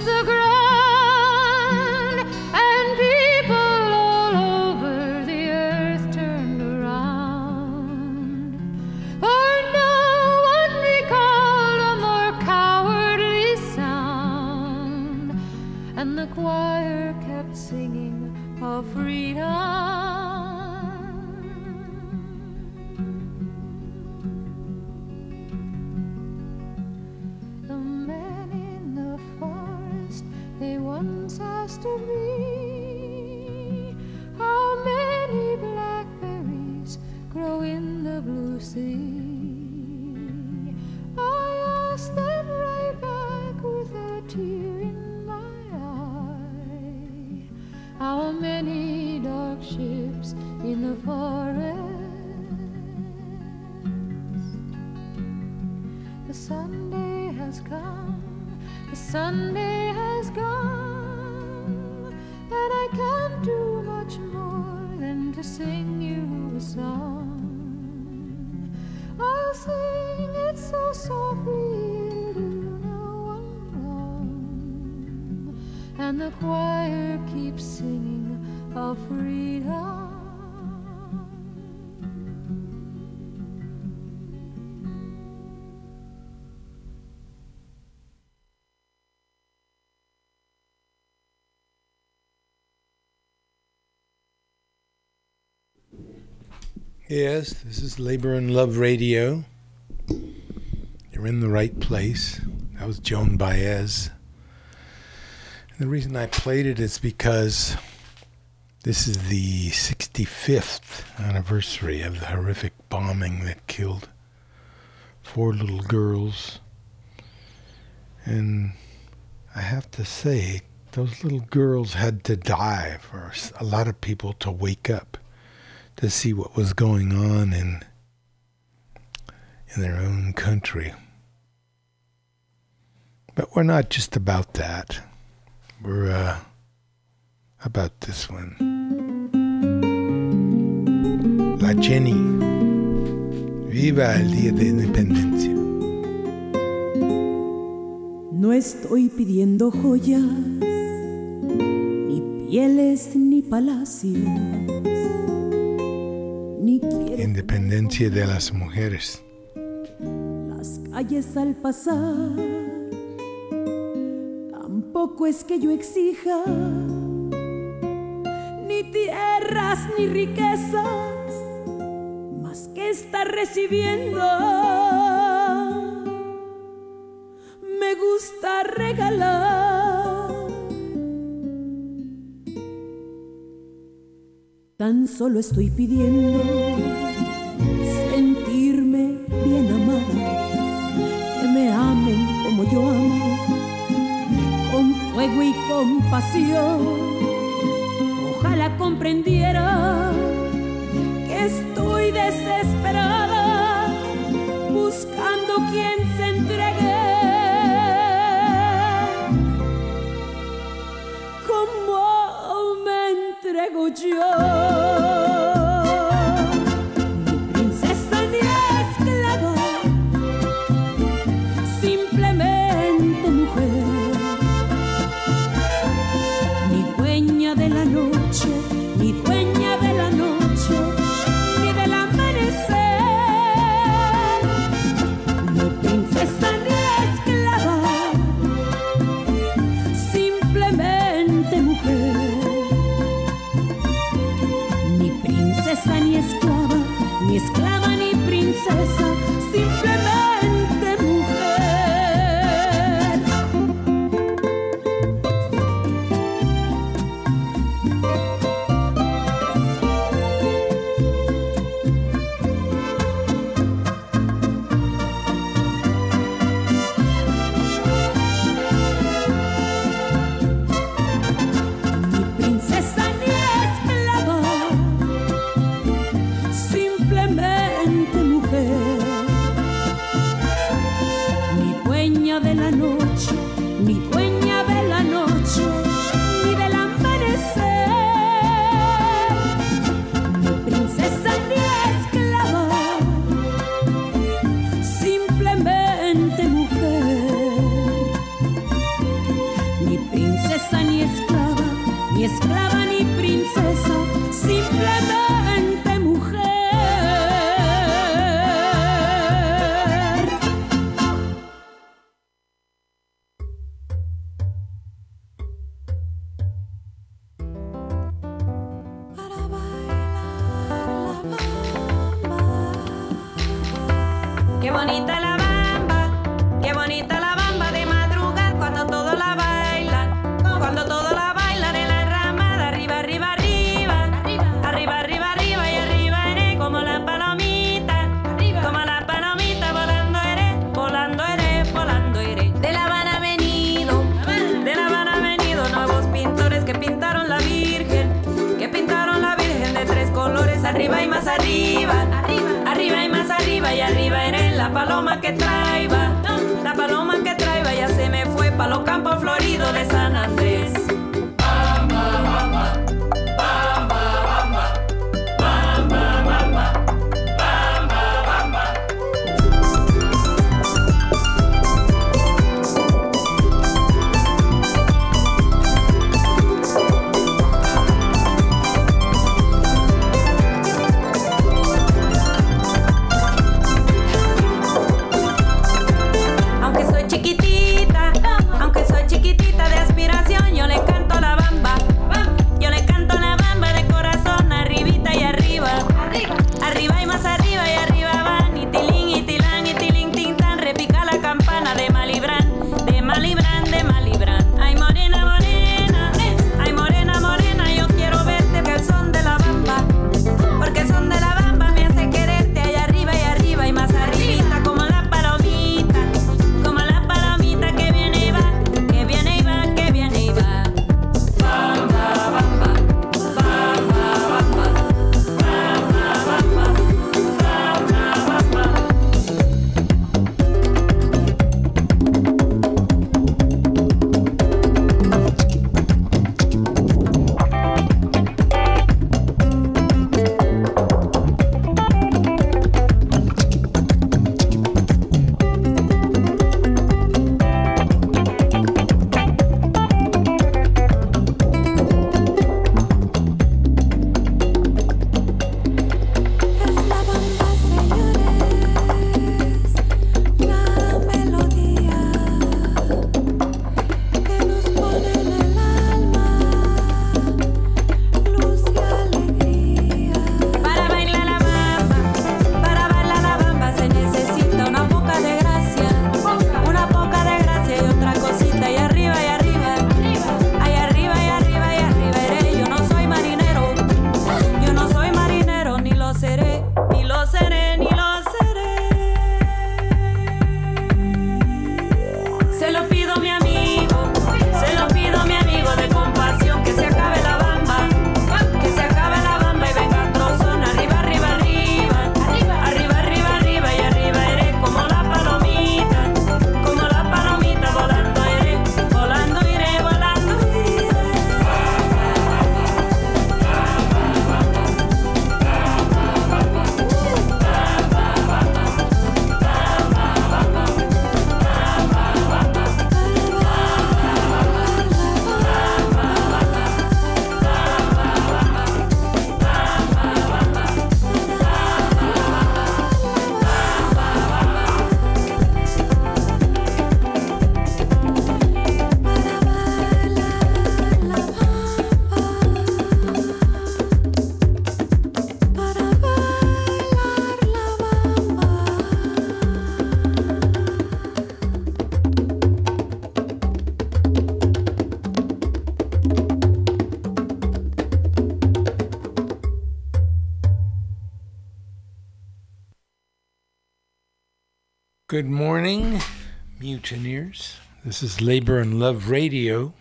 took the Yes, this is Labor and Love Radio. You're in the right place. That was Joan Baez. And the reason I played it is because this is the 65th anniversary of the horrific bombing that killed four little girls. And I have to say, those little girls had to die for a lot of people to wake up to see what was going on in in their own country. But we're not just about that. We're uh, about this one. La Jenny. Viva el Día de Independencia. No estoy pidiendo joyas, ni pieles, ni palacios independencia de las mujeres. Las calles al pasar, tampoco es que yo exija ni tierras ni riquezas, más que estar recibiendo. Me gusta regalar. Tan solo estoy pidiendo sentirme bien amada, que me amen como yo amo, con fuego y con pasión. Ojalá comprendiera que estoy desesperada buscando quien entrego yo. Mi princesa ni esclava, simplemente mujer. Good morning, mutineers. This is Labor and Love Radio,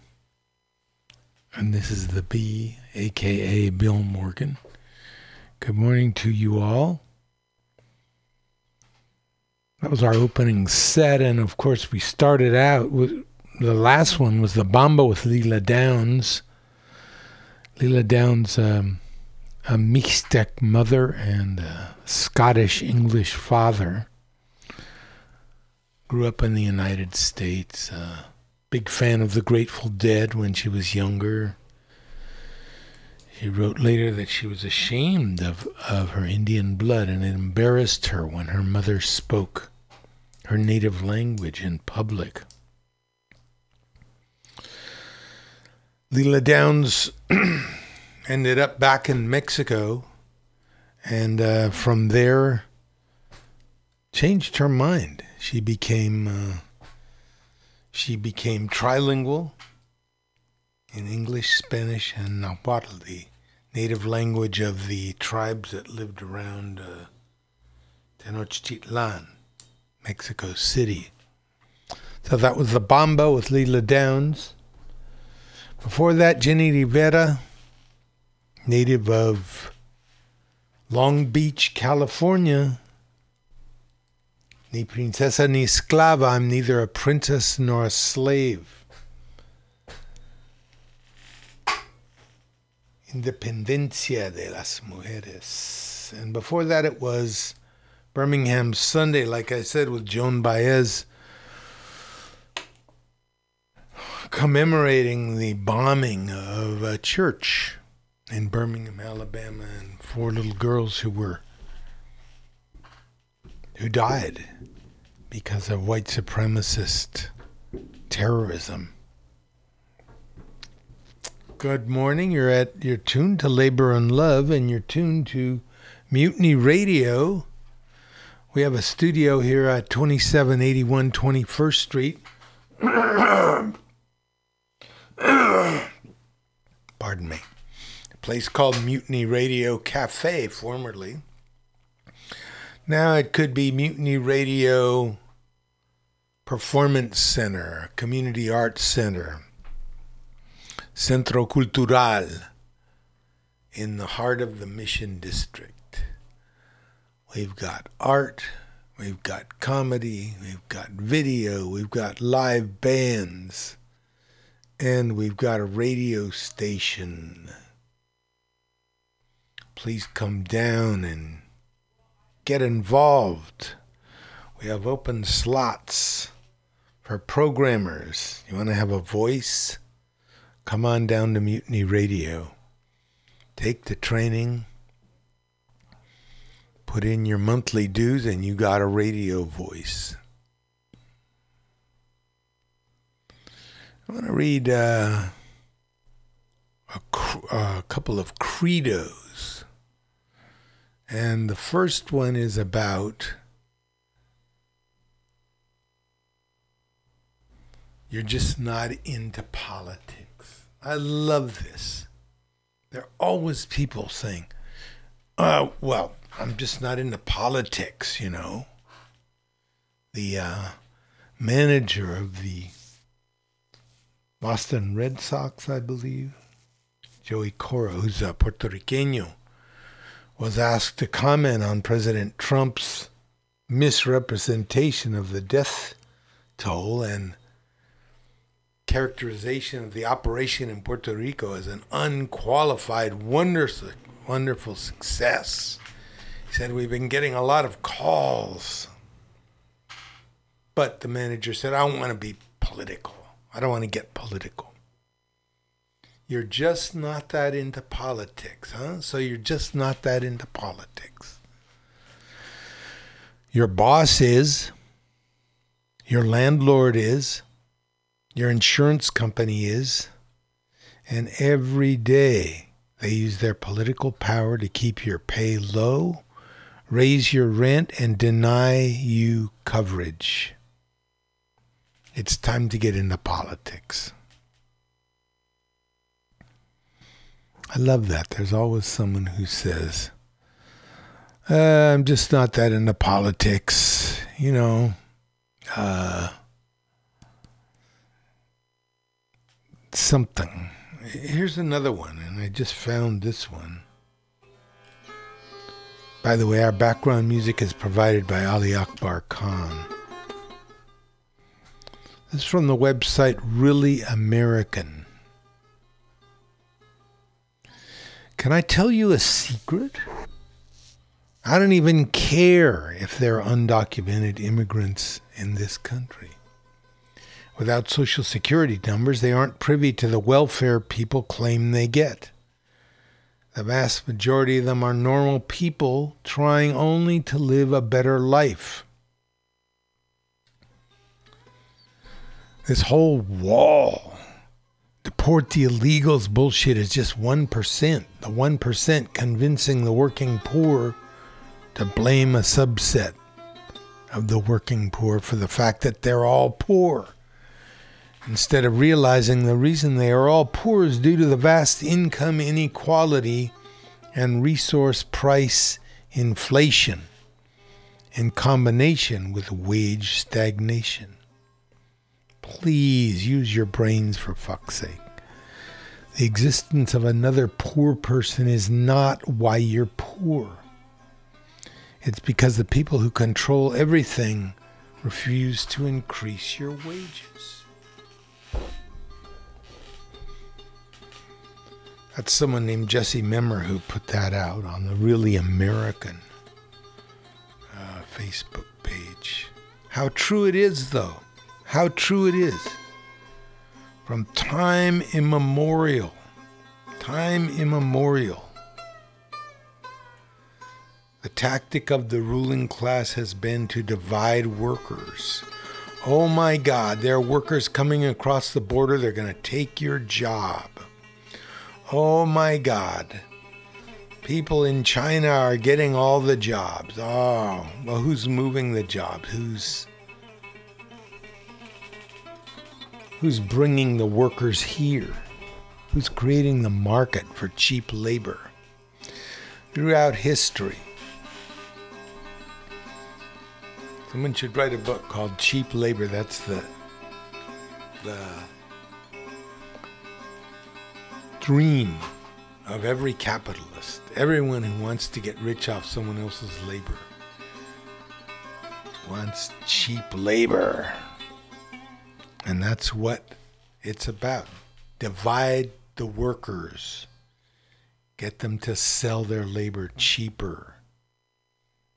and this is the B, aka Bill Morgan. Good morning to you all. That was our opening set, and of course, we started out with the last one was the Bamba with Lila Downs. Lila Downs, um, a Mixtec mother and a Scottish English father. Grew up in the United States. Uh, big fan of the Grateful Dead when she was younger. She wrote later that she was ashamed of, of her Indian blood and it embarrassed her when her mother spoke her native language in public. Lila Downs ended up back in Mexico and uh, from there changed her mind. She became uh, she became trilingual in English, Spanish, and Nahuatl, the native language of the tribes that lived around uh, Tenochtitlan, Mexico City. So that was the Bamba with Lila Downs. Before that, Jenni Rivera, native of Long Beach, California. Ni princesa ni esclava, I'm neither a princess nor a slave. Independencia de las Mujeres. And before that, it was Birmingham Sunday, like I said, with Joan Baez commemorating the bombing of a church in Birmingham, Alabama, and four little girls who were who died because of white supremacist terrorism. Good morning. You're at you're tuned to Labor and Love and you're tuned to Mutiny Radio. We have a studio here at 2781 21st Street. Pardon me. A place called Mutiny Radio Cafe formerly. Now it could be Mutiny Radio Performance Center, Community Arts Center, Centro Cultural in the heart of the Mission District. We've got art, we've got comedy, we've got video, we've got live bands, and we've got a radio station. Please come down and get involved. We have open slots for programmers. You want to have a voice? Come on down to Mutiny Radio. Take the training. Put in your monthly dues, and you got a radio voice. I want to read uh, a, a couple of credos. And the first one is about you're just not into politics. I love this. There are always people saying, uh, well, I'm just not into politics, you know. The uh, manager of the Boston Red Sox, I believe, Joey Cora, who's a Puerto Riqueño, was asked to comment on President Trump's misrepresentation of the death toll and characterization of the operation in Puerto Rico as an unqualified, wonderful, wonderful success. He said, We've been getting a lot of calls. But the manager said, I don't want to be political. I don't want to get political. You're just not that into politics, huh? So you're just not that into politics. Your boss is, your landlord is, your insurance company is, and every day they use their political power to keep your pay low, raise your rent, and deny you coverage. It's time to get into politics. I love that. There's always someone who says, uh, I'm just not that into politics. You know, uh, something. Here's another one, and I just found this one. By the way, our background music is provided by Ali Akbar Khan. This is from the website Really American. Can I tell you a secret? I don't even care if there are undocumented immigrants in this country. Without social security numbers, they aren't privy to the welfare people claim they get. The vast majority of them are normal people trying only to live a better life. This whole wall, deport the illegals bullshit is just 1%. The 1% convincing the working poor to blame a subset of the working poor for the fact that they're all poor instead of realizing the reason they are all poor is due to the vast income inequality and resource price inflation in combination with wage stagnation. Please use your brains for fuck's sake. The existence of another poor person is not why you're poor. It's because the people who control everything refuse to increase your wages. That's someone named Jesse Memmer who put that out on the Really American uh, Facebook page. How true it is, though. How true it is. From time immemorial, time immemorial, the tactic of the ruling class has been to divide workers. Oh my God, there are workers coming across the border, they're going to take your job. Oh my God. People in China are getting all the jobs. Oh, well, who's moving the jobs? Who's who's bringing the workers here? Who's creating the market for cheap labor? Throughout history, someone should write a book called Cheap Labor. That's the the dream of every capitalist, everyone who wants to get rich off someone else's labor, wants cheap labor. And that's what it's about. Divide the workers, get them to sell their labor cheaper.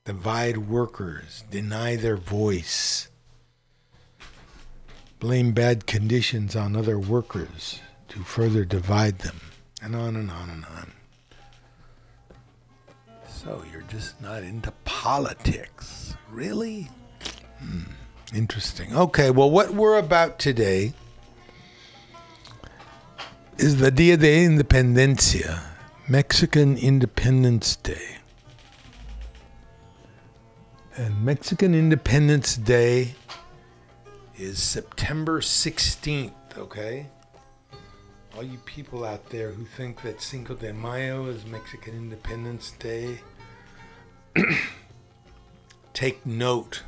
Divide workers, deny their voice, blame bad conditions on other workers to further divide them, and on and on and on. So you're just not into politics. Really? Hmm. Interesting. Okay, well, what we're about today is the Dia de Independencia, Mexican Independence Day. And Mexican Independence Day is September 16th, okay? all you people out there who think that Cinco de Mayo is Mexican Independence Day, take note.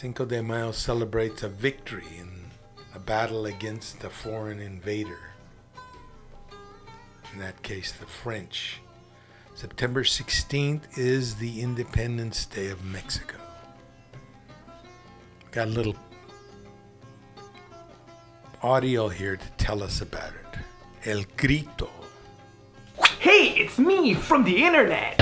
Cinco de Mayo celebrates a victory in a battle against a foreign invader. In that case, the French. September 16th is the Independence Day of Mexico. Got a little audio here to tell us about it. El Grito. Hey, it's me from the internet.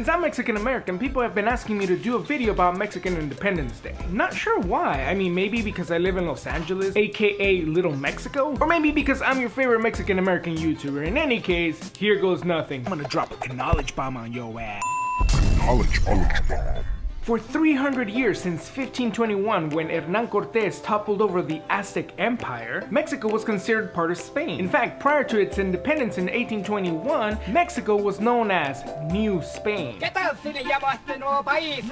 Since I'm Mexican American, people have been asking me to do a video about Mexican Independence Day. Not sure why. I mean, maybe because I live in Los Angeles, aka Little Mexico, or maybe because I'm your favorite Mexican American YouTuber. In any case, here goes nothing. I'm gonna drop a knowledge bomb on your ass. Knowledge, knowledge bomb. For 300 years since 1521, when Hernan Cortés toppled over the Aztec Empire, Mexico was considered part of Spain. In fact, prior to its independence in 1821, Mexico was known as New Spain. ¿Qué tal si le llamo a este nuevo país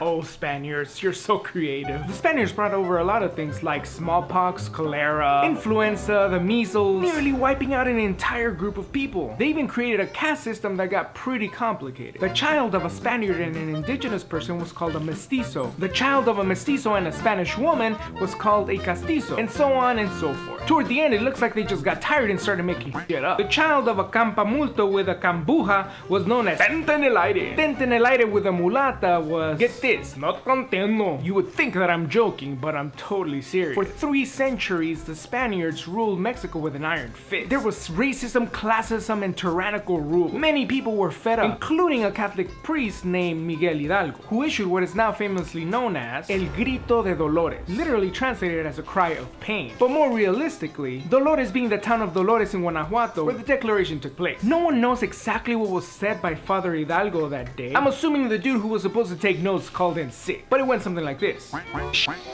Oh, Spaniards, you're so creative. The Spaniards brought over a lot of things like smallpox, cholera, influenza, the measles, nearly wiping out an entire group of people. They even created a caste system that got pretty complicated. The child of a Spaniard and an indigenous person was called a mestizo. The child of a mestizo and a Spanish woman was called a castizo, and so on and so forth. Toward the end, it looks like they just got tired and started making shit up. The child of a calpamulato with a cambuja was known as tente en el aire. Tente en el aire with a mulata was, get this, not contento. You would think that I'm joking, but I'm totally serious. For three centuries, the Spaniards ruled Mexico with an iron fist. There was racism, classism, and tyrannical rule. Many people were fed up, including a Catholic priest named Miguel Hidalgo, who issued what is now famously known as El Grito de Dolores, literally translated as a cry of pain. But more realistically, Dolores being the town of Dolores in Guanajuato, where the declaration took place. No one knows exactly what was said by Father Hidalgo that day. I'm assuming the dude who was supposed to take notes called in sick, but it went something like this.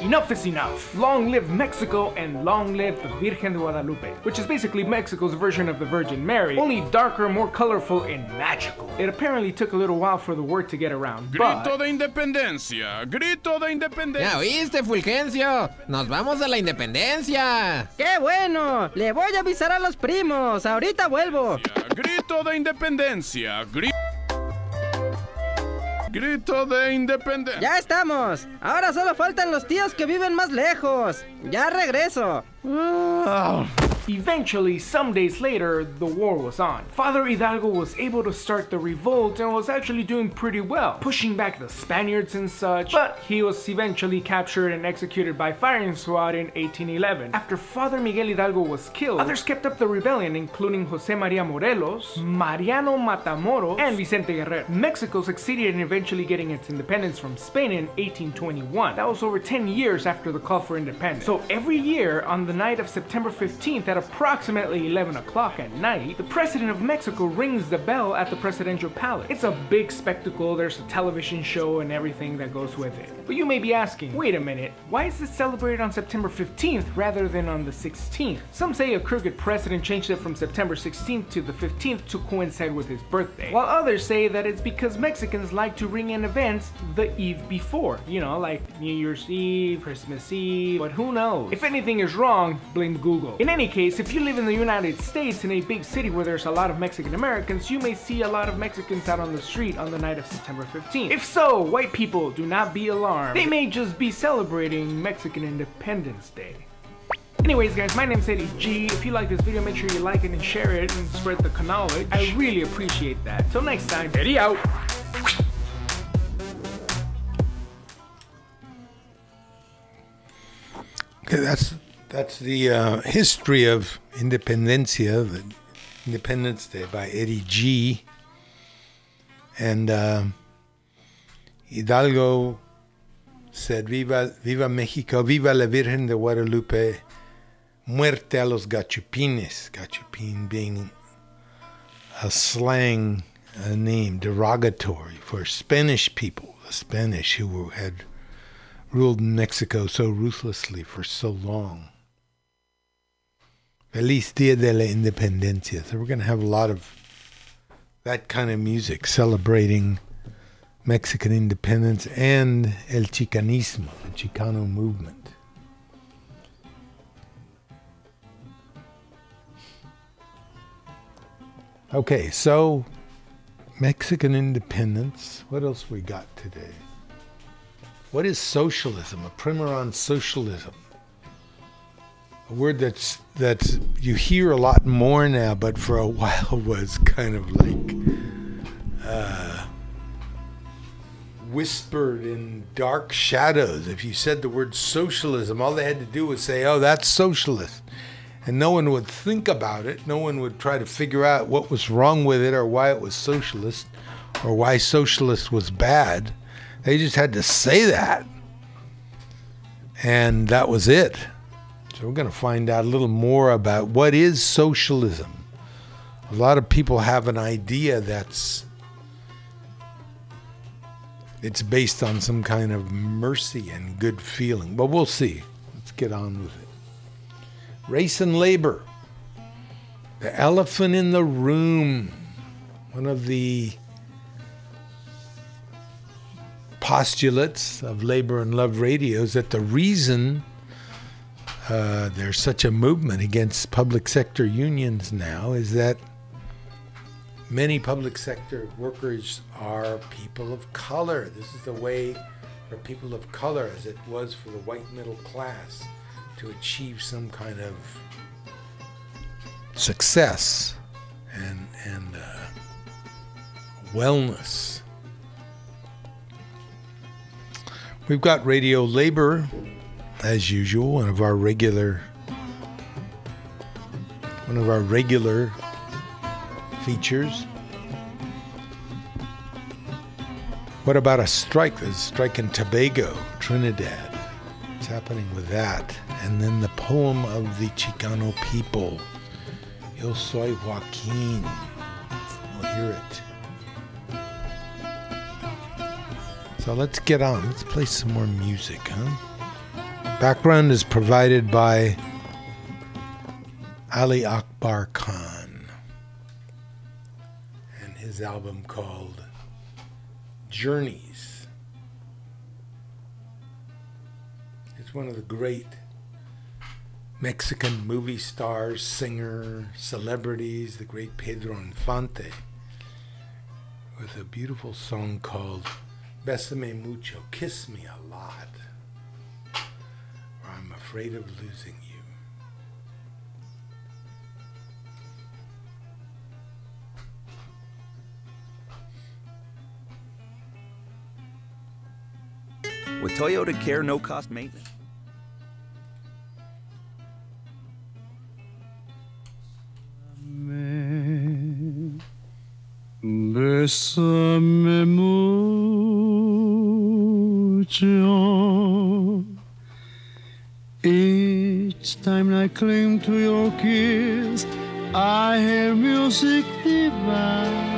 Enough is enough. Long live Mexico and long live the Virgen de Guadalupe, which is basically Mexico's version of the Virgin Mary, only darker, more colorful, and magical. It apparently took a little while for the word to get around, Grito de independencia, grito de ¿Ya independencia. oíste, Fulgencio? ¡Nos vamos a la independencia! ¡Qué bueno! Le voy a avisar a los primos. Ahorita vuelvo. Grito de independencia, gri- Grito de independencia. Ya estamos. Ahora solo faltan los tíos que viven más lejos. Ya regreso. Ah. Eventually, some days later, the war was on. Father Hidalgo was able to start the revolt and was actually doing pretty well, pushing back the Spaniards and such, but he was eventually captured and executed by firing squad in 1811. After Father Miguel Hidalgo was killed, others kept up the rebellion, including Jose Maria Morelos, Mariano Matamoros, and Vicente Guerrero. Mexico succeeded in eventually getting its independence from Spain in 1821. That was over 10 years after the call for independence. So every year, on the night of September 15th at approximately 11 o'clock at night, the President of Mexico rings the bell at the presidential palace. It's a big spectacle, there's a television show and everything that goes with it. But you may be asking, wait a minute, why is this celebrated on September 15th rather than on the 16th? Some say a crooked president changed it from September 16th to the 15th to coincide with his birthday, while others say that it's because Mexicans like to ring in events the eve before, you know, like New Year's Eve, Christmas Eve, but who knows? If anything is wrong, blame Google. In any case, if you live in the United States in a big city where there's a lot of Mexican Americans, you may see a lot of Mexicans out on the street on the night of September 15th. If so, white people, do not be alarmed. They may just be celebrating Mexican Independence Day. Anyways, guys, my name's Eddie G. If you like this video, make sure you like it and share it and spread the knowledge. I really appreciate that. Till next time, Eddie out. Okay, that's that's the uh, history of Independencia, the Independence Day by Eddie G. And um Hidalgo said, "Viva, viva Mexico, viva la Virgen de Guadalupe, muerte a los gachupines." Gachupin being a slang uh, name, derogatory for Spanish people, the Spanish who had ruled Mexico so ruthlessly for so long. Feliz Dia de la Independencia. So we're going to have a lot of that kind of music celebrating Mexican independence and el Chicanismo, the Chicano movement. Okay, so Mexican independence. What else we got today? What is socialism? A primer on socialism. A word that's that's you hear a lot more now, but for a while was kind of like uh, whispered in dark shadows. If you said the word socialism, all they had to do was say, "Oh, that's socialist," and no one would think about it. No one would try to figure out what was wrong with it or why it was socialist or why socialist was bad. They just had to say that. And that was it. We're going to find out a little more about what is socialism. A lot of people have an idea that's it's based on some kind of mercy and good feeling. But we'll see. Let's get on with it. Race and labor. The elephant in the room. One of the postulates of labor and love radio is that the reason uh, there's such a movement against public sector unions now is that many public sector workers are people of color. This is the way for people of color, as it was for the white middle class, to achieve some kind of success and and uh, wellness. We've got radio labor, as usual, one of our regular one of our regular features. What about a strike? There's a strike in Tobago, Trinidad. What's happening with that? And then the poem of the Chicano people, Yo Soy Joaquin. We'll hear it. So let's get on. Let's play some more music, huh? Background is provided by Ali Akbar Khan and his album called Journeys. It's one of the great Mexican movie stars, singer, celebrities, the great Pedro Infante, with a beautiful song called Besame Mucho, Kiss Me a Lot, Afraid of Losing You. With Toyota Care no cost maintenance. Bésame mucho. Each time I cling to your kiss, I hear music divine.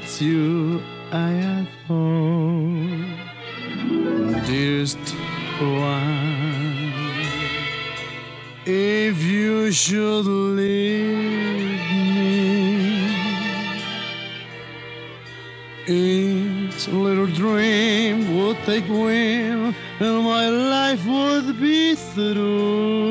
It's you I have adore. Dearest one, if you should leave me, each little dream would take wing and my life would be through.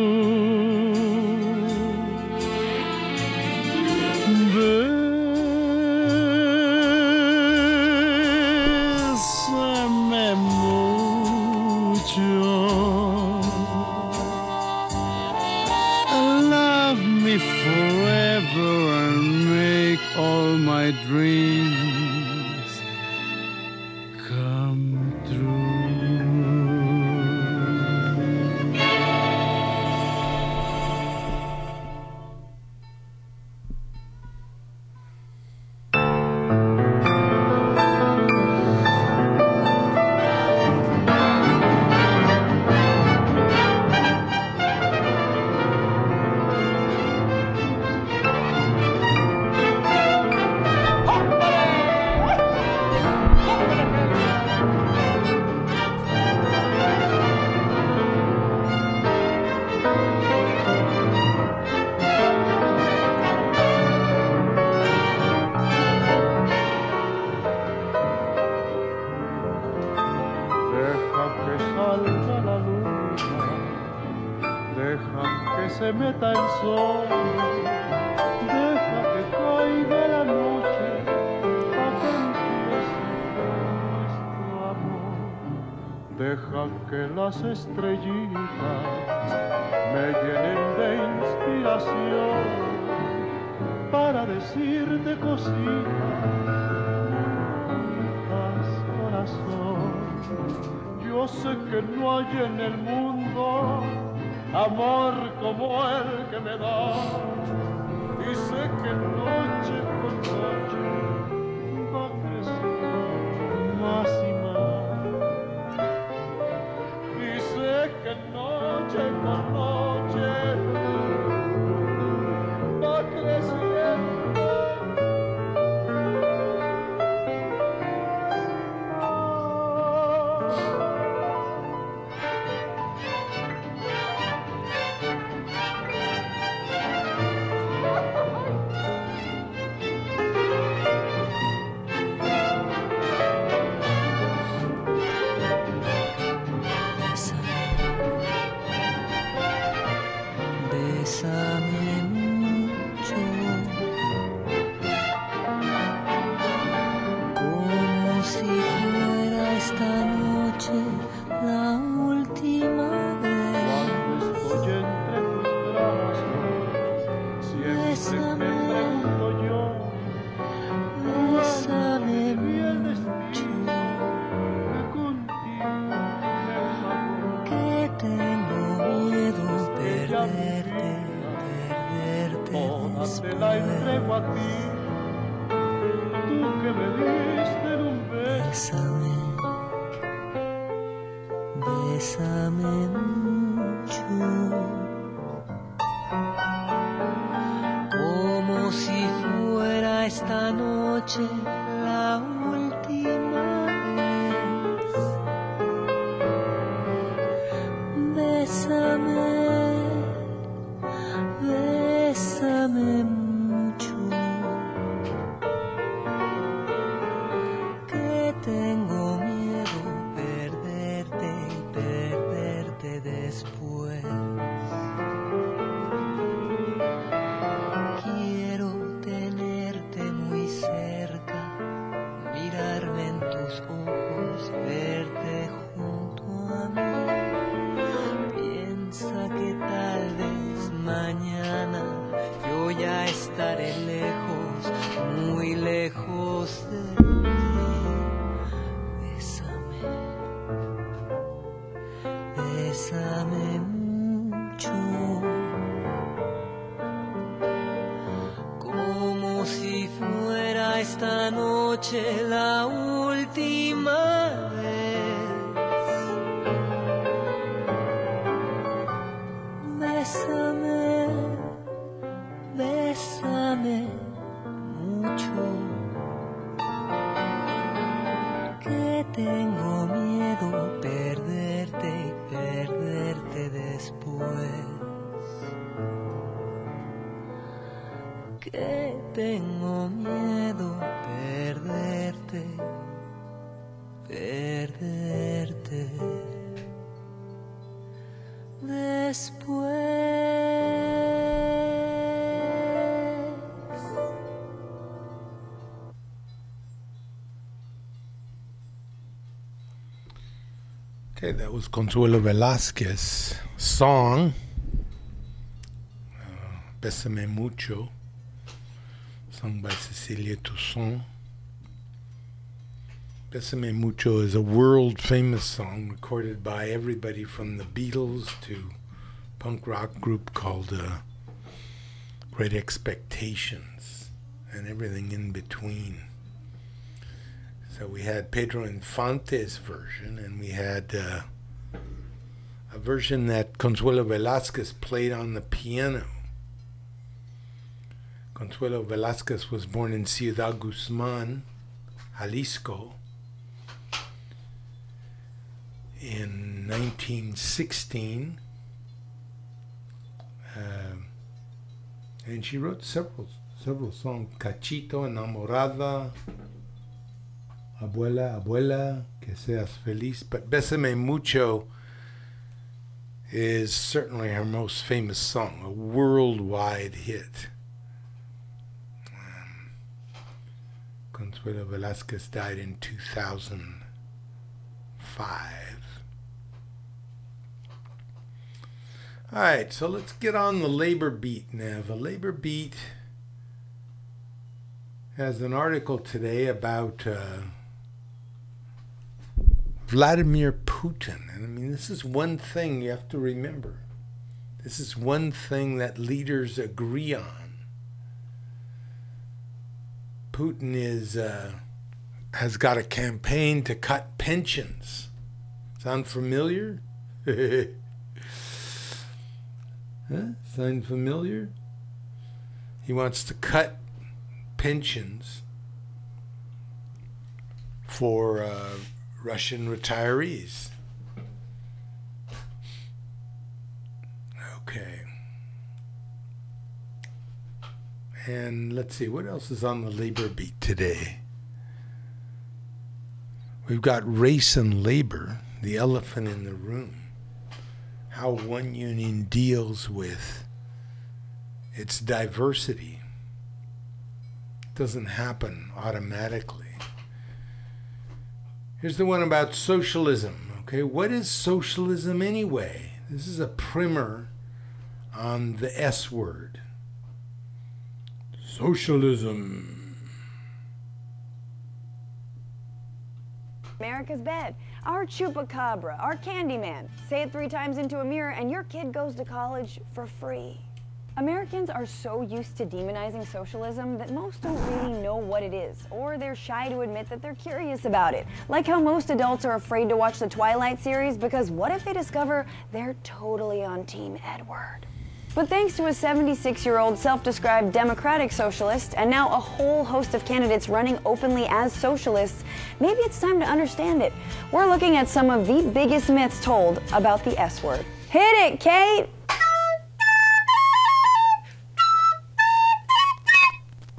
Okay, that was Consuelo Velasquez song, uh, Bésame Mucho, sung by Cecilia Toussaint. Bésame Mucho is a world famous song recorded by everybody from the Beatles to punk rock group called uh, Great Expectations and everything in between. So we had Pedro Infante's version, and we had uh, a version that Consuelo Velasquez played on the piano. Consuelo Velasquez was born in Ciudad Guzman, Jalisco, in 1916. Um, and she wrote several several songs. Cachito, Enamorada, abuela, abuela, que seas feliz. But Besame Mucho is certainly her most famous song, a worldwide hit. Um, Consuelo Velasquez died in 2005. All right, so let's get on the labor beat now. The labor beat has an article today about. Uh, Vladimir Putin. And I mean, this is one thing you have to remember. This is one thing that leaders agree on. Putin is uh, has got a campaign to cut pensions. Sound familiar? Huh? Sound familiar? He wants to cut pensions for uh, Russian retirees. Okay. And let's see, what else is on the labor beat today? We've got race and labor, the elephant in the room how one union deals with its diversity it doesn't happen automatically. Here's the one about socialism. Okay, what is socialism anyway? This is a primer on the S word. Socialism. America's bed, our chupacabra, our Candyman. Say it three times into a mirror and your kid goes to college for free. Americans are so used to demonizing socialism that most don't really know what it is, or they're shy to admit that they're curious about it. Like how most adults are afraid to watch the Twilight series because what if they discover they're totally on Team Edward? But thanks to a 76 year old self described democratic socialist and now a whole host of candidates running openly as socialists, maybe it's time to understand it. We're looking at some of the biggest myths told about the S word. Hit it, Kate!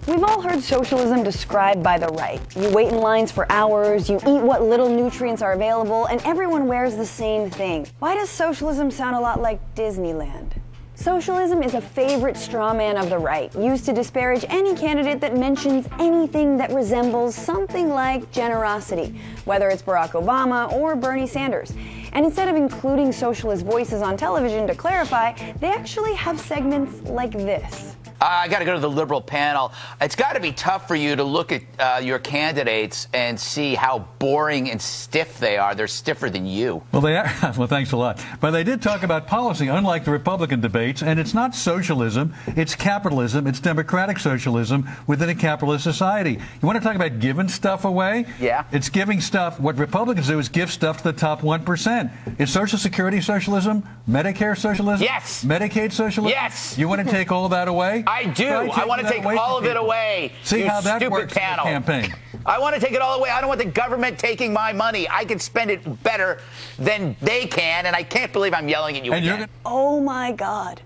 We've all heard socialism described by the right. You wait in lines for hours, you eat what little nutrients are available, and everyone wears the same thing. Why does socialism sound a lot like Disneyland? Socialism is a favorite straw man of the right, used to disparage any candidate that mentions anything that resembles something like generosity, whether it's Barack Obama or Bernie Sanders. And instead of including socialist voices on television to clarify, they actually have segments like this. I got to go to the liberal panel. It's got to be tough for you to look at uh, your candidates and see how boring and stiff they are. They're stiffer than you. Well, they are. Well, thanks a lot. But they did talk about policy, unlike the Republican debates, and it's not socialism. It's capitalism. It's democratic socialism within a capitalist society. You want to talk about giving stuff away? Yeah. It's giving stuff. What Republicans do is give stuff to the top one percent. Is Social Security socialism? Medicare socialism? Yes. Medicaid socialism? Yes. You want to take all that away? I do. I want to take all from of it away. See you how that stupid works in the panel. campaign. I want to take it all away. I don't want the government taking my money. I can spend it better than they can, and I can't believe I'm yelling at you And you're again. Oh my god.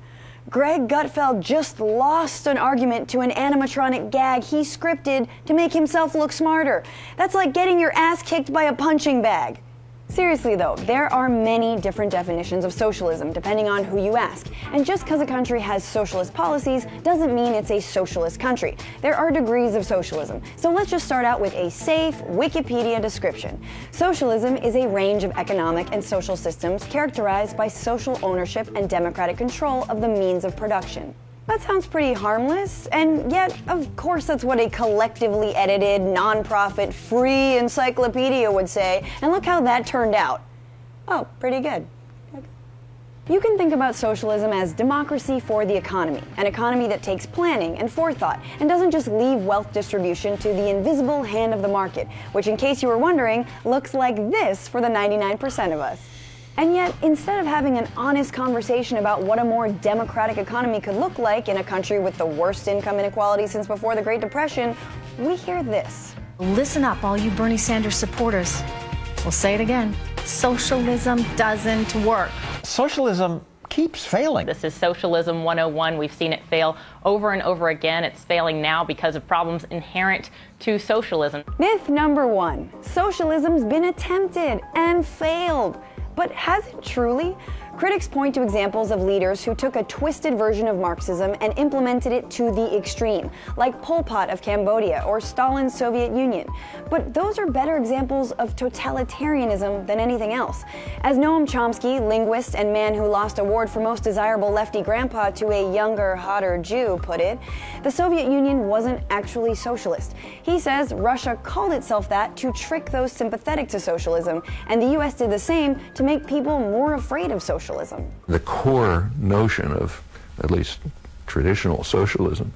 Greg Gutfeld just lost an argument to an animatronic gag he scripted to make himself look smarter. That's like getting your ass kicked by a punching bag. Seriously though, there are many different definitions of socialism depending on who you ask. And just because a country has socialist policies doesn't mean it's a socialist country. There are degrees of socialism. So let's just start out with a safe Wikipedia description. Socialism is a range of economic and social systems characterized by social ownership and democratic control of the means of production. That sounds pretty harmless, and yet, of course, that's what a collectively edited, non-profit, free encyclopedia would say, and look how that turned out. Oh, pretty good. You can think about socialism as democracy for the economy, an economy that takes planning and forethought and doesn't just leave wealth distribution to the invisible hand of the market, which, in case you were wondering, looks like this for the 99% of us. And yet, instead of having an honest conversation about what a more democratic economy could look like in a country with the worst income inequality since before the Great Depression, we hear this. Listen up, all you Bernie Sanders supporters. We'll say it again socialism doesn't work. Socialism keeps failing. This is Socialism 101. We've seen it fail over and over again. It's failing now because of problems inherent to socialism. Myth number one socialism's been attempted and failed. But has it truly? Critics point to examples of leaders who took a twisted version of Marxism and implemented it to the extreme, like Pol Pot of Cambodia or Stalin's Soviet Union. But those are better examples of totalitarianism than anything else. As Noam Chomsky, linguist and man who lost award for most desirable lefty grandpa to a younger, hotter Jew, put it, the Soviet Union wasn't actually socialist. He says Russia called itself that to trick those sympathetic to socialism, and the US did the same to make people more afraid of socialism. The core notion of at least traditional socialism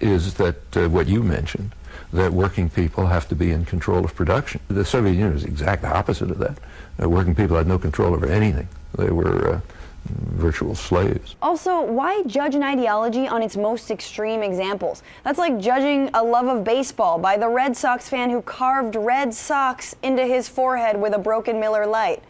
is that uh, what you mentioned, that working people have to be in control of production. The Soviet Union was the exact opposite of that. Uh, working people had no control over anything. They were uh, virtual slaves. Also, why judge an ideology on its most extreme examples? That's like judging a love of baseball by the Red Sox fan who carved red socks into his forehead with a broken Miller Lite.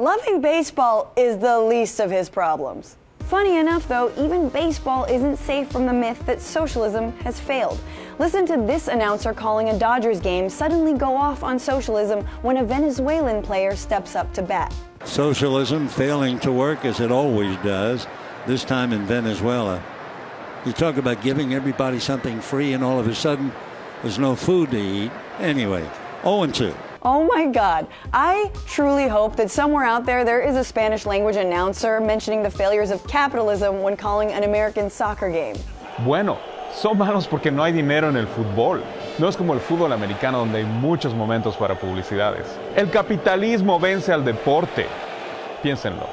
Loving baseball is the least of his problems. Funny enough, though, even baseball isn't safe from the myth that socialism has failed. Listen to this announcer calling a Dodgers game suddenly go off on socialism when a Venezuelan player steps up to bat. Socialism failing to work as it always does, this time in Venezuela. You talk about giving everybody something free, and all of a sudden, there's no food to eat. Anyway, 0 2. Oh my God. I truly hope that somewhere out there there is a Spanish language announcer mentioning the failures of capitalism when calling an American soccer game. Bueno, son malos porque no hay dinero en el fútbol. No es como el fútbol americano donde hay muchos momentos para publicidades. El capitalismo vence al deporte. Piénsenlo.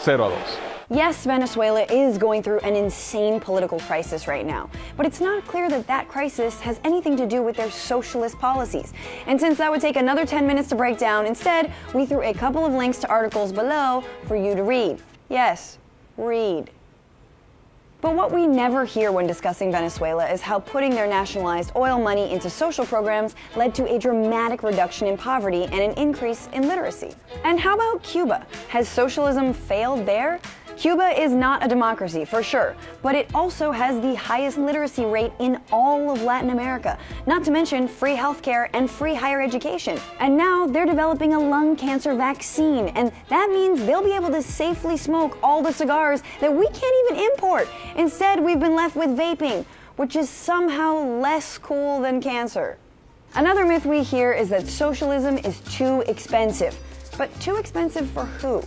0 a 2. Yes, Venezuela is going through an insane political crisis right now, but it's not clear that that crisis has anything to do with their socialist policies. And since that would take another 10 minutes to break down, instead, we threw a couple of links to articles below for you to read. Yes, read. But what we never hear when discussing Venezuela is how putting their nationalized oil money into social programs led to a dramatic reduction in poverty and an increase in literacy. And how about Cuba? Has socialism failed there? Cuba is not a democracy, for sure, but it also has the highest literacy rate in all of Latin America, not to mention free healthcare and free higher education. And now they're developing a lung cancer vaccine, and that means they'll be able to safely smoke all the cigars that we can't even import. Instead, we've been left with vaping, which is somehow less cool than cancer. Another myth we hear is that socialism is too expensive. But too expensive for who?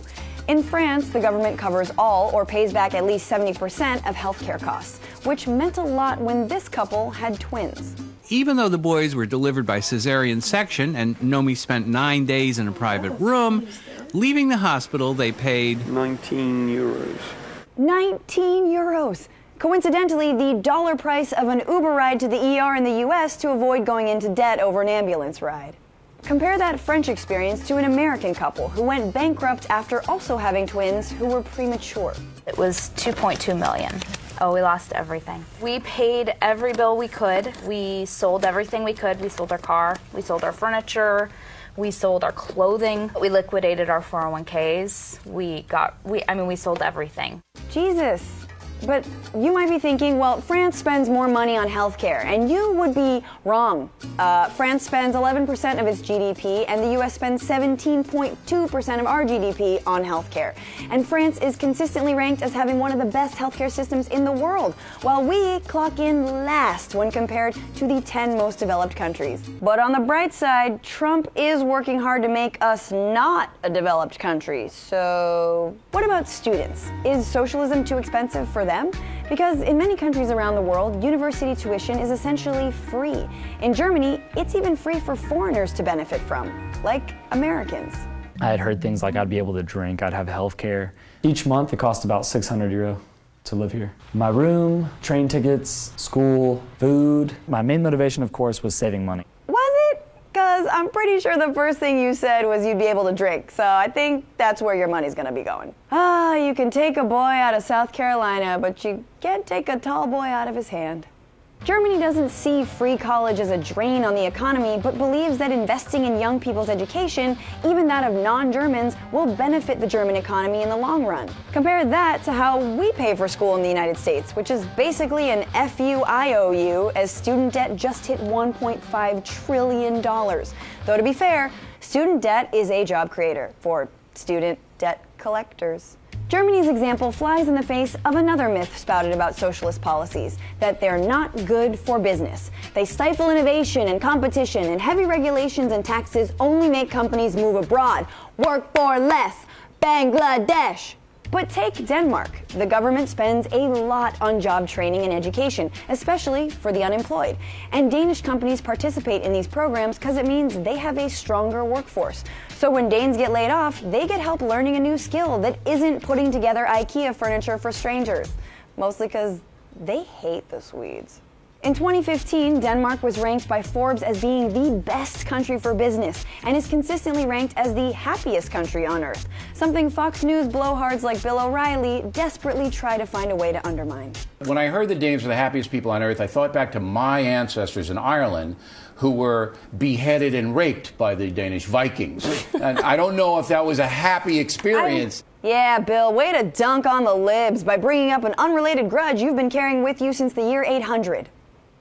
In France, the government covers all or pays back at least 70% of healthcare costs, which meant a lot when this couple had twins. Even though the boys were delivered by cesarean section and Nomi spent nine days in a private room, leaving the hospital they paid 19 euros. 19 euros. Coincidentally, the dollar price of an Uber ride to the ER in the US to avoid going into debt over an ambulance ride. Compare that French experience to an American couple who went bankrupt after also having twins who were premature. It was 2.2 million. Oh, we lost everything. We paid every bill we could. We sold everything we could. We sold our car, we sold our furniture, we sold our clothing, we liquidated our 401ks. We got we I mean we sold everything. Jesus. But you might be thinking, well, France spends more money on healthcare, and you would be wrong. Uh, France spends 11% of its GDP, and the US spends 17.2% of our GDP on healthcare. And France is consistently ranked as having one of the best healthcare systems in the world, while we clock in last when compared to the 10 most developed countries. But on the bright side, Trump is working hard to make us not a developed country. So, what about students? Is socialism too expensive for them? Because in many countries around the world, university tuition is essentially free. In Germany, it's even free for foreigners to benefit from, like Americans. I had heard things like I'd be able to drink, I'd have health care. Each month it cost about 600 euro to live here. My room, train tickets, school, food. My main motivation, of course, was saving money. Because I'm pretty sure the first thing you said was you'd be able to drink, so I think that's where your money's gonna be going. Ah, you can take a boy out of South Carolina, but you can't take a tall boy out of his hand. Germany doesn't see free college as a drain on the economy, but believes that investing in young people's education, even that of non Germans, will benefit the German economy in the long run. Compare that to how we pay for school in the United States, which is basically an FUIOU, as student debt just hit $1.5 trillion. Though, to be fair, student debt is a job creator for student debt collectors. Germany's example flies in the face of another myth spouted about socialist policies that they're not good for business. They stifle innovation and competition, and heavy regulations and taxes only make companies move abroad. Work for less. Bangladesh. But take Denmark. The government spends a lot on job training and education, especially for the unemployed. And Danish companies participate in these programs because it means they have a stronger workforce. So when Danes get laid off, they get help learning a new skill that isn't putting together IKEA furniture for strangers. Mostly because they hate the Swedes. In 2015, Denmark was ranked by Forbes as being the best country for business and is consistently ranked as the happiest country on earth, something Fox News blowhards like Bill O'Reilly desperately try to find a way to undermine. When I heard the Danes were the happiest people on earth, I thought back to my ancestors in Ireland who were beheaded and raped by the Danish Vikings. and I don't know if that was a happy experience. Yeah, Bill, way to dunk on the libs by bringing up an unrelated grudge you've been carrying with you since the year 800.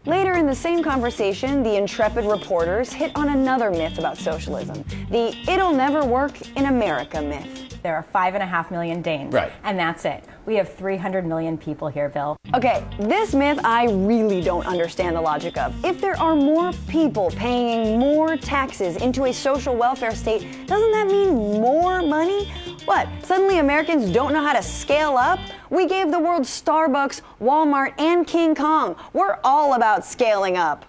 Later in the same conversation, the intrepid reporters hit on another myth about socialism the it'll never work in America myth. There are five and a half million Danes. Right. And that's it. We have 300 million people here, Bill. Okay, this myth I really don't understand the logic of. If there are more people paying more taxes into a social welfare state, doesn't that mean more money? What, suddenly Americans don't know how to scale up? We gave the world Starbucks, Walmart, and King Kong. We're all about scaling up.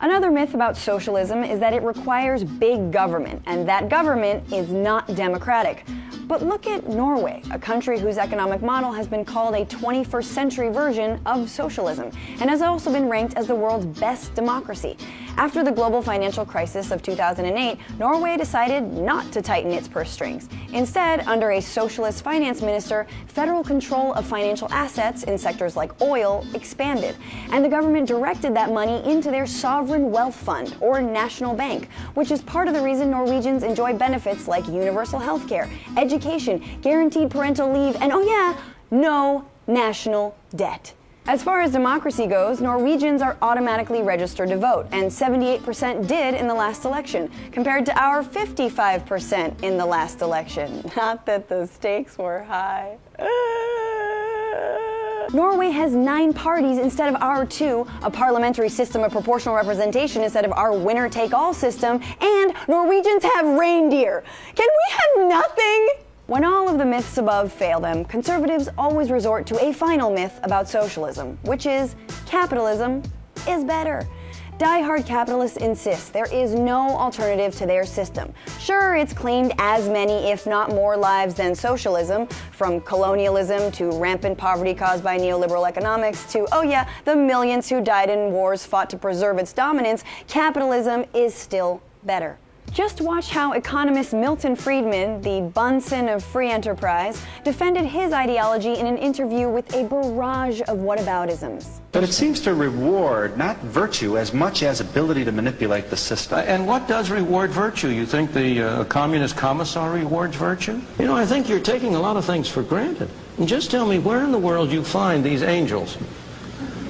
Another myth about socialism is that it requires big government, and that government is not democratic. But look at Norway, a country whose economic model has been called a 21st century version of socialism, and has also been ranked as the world's best democracy. After the global financial crisis of 2008, Norway decided not to tighten its purse strings. Instead, under a socialist finance minister, federal control of financial assets in sectors like oil expanded, and the government directed that money into their sovereign wealth fund, or national bank, which is part of the reason Norwegians enjoy benefits like universal health care, education, guaranteed parental leave, and oh yeah, no national debt. As far as democracy goes, Norwegians are automatically registered to vote, and 78% did in the last election, compared to our 55% in the last election. Not that the stakes were high. Norway has nine parties instead of our two, a parliamentary system of proportional representation instead of our winner take all system, and Norwegians have reindeer. Can we have nothing? When all of the myths above fail them, conservatives always resort to a final myth about socialism, which is capitalism is better. Die-hard capitalists insist there is no alternative to their system. Sure, it's claimed as many, if not more, lives than socialism, from colonialism to rampant poverty caused by neoliberal economics to, oh yeah, the millions who died in wars fought to preserve its dominance. Capitalism is still better. Just watch how economist Milton Friedman, the Bunsen of free enterprise, defended his ideology in an interview with a barrage of whataboutisms. But it seems to reward not virtue as much as ability to manipulate the system. And what does reward virtue? You think the uh, communist commissar rewards virtue? You know, I think you're taking a lot of things for granted. And just tell me where in the world you find these angels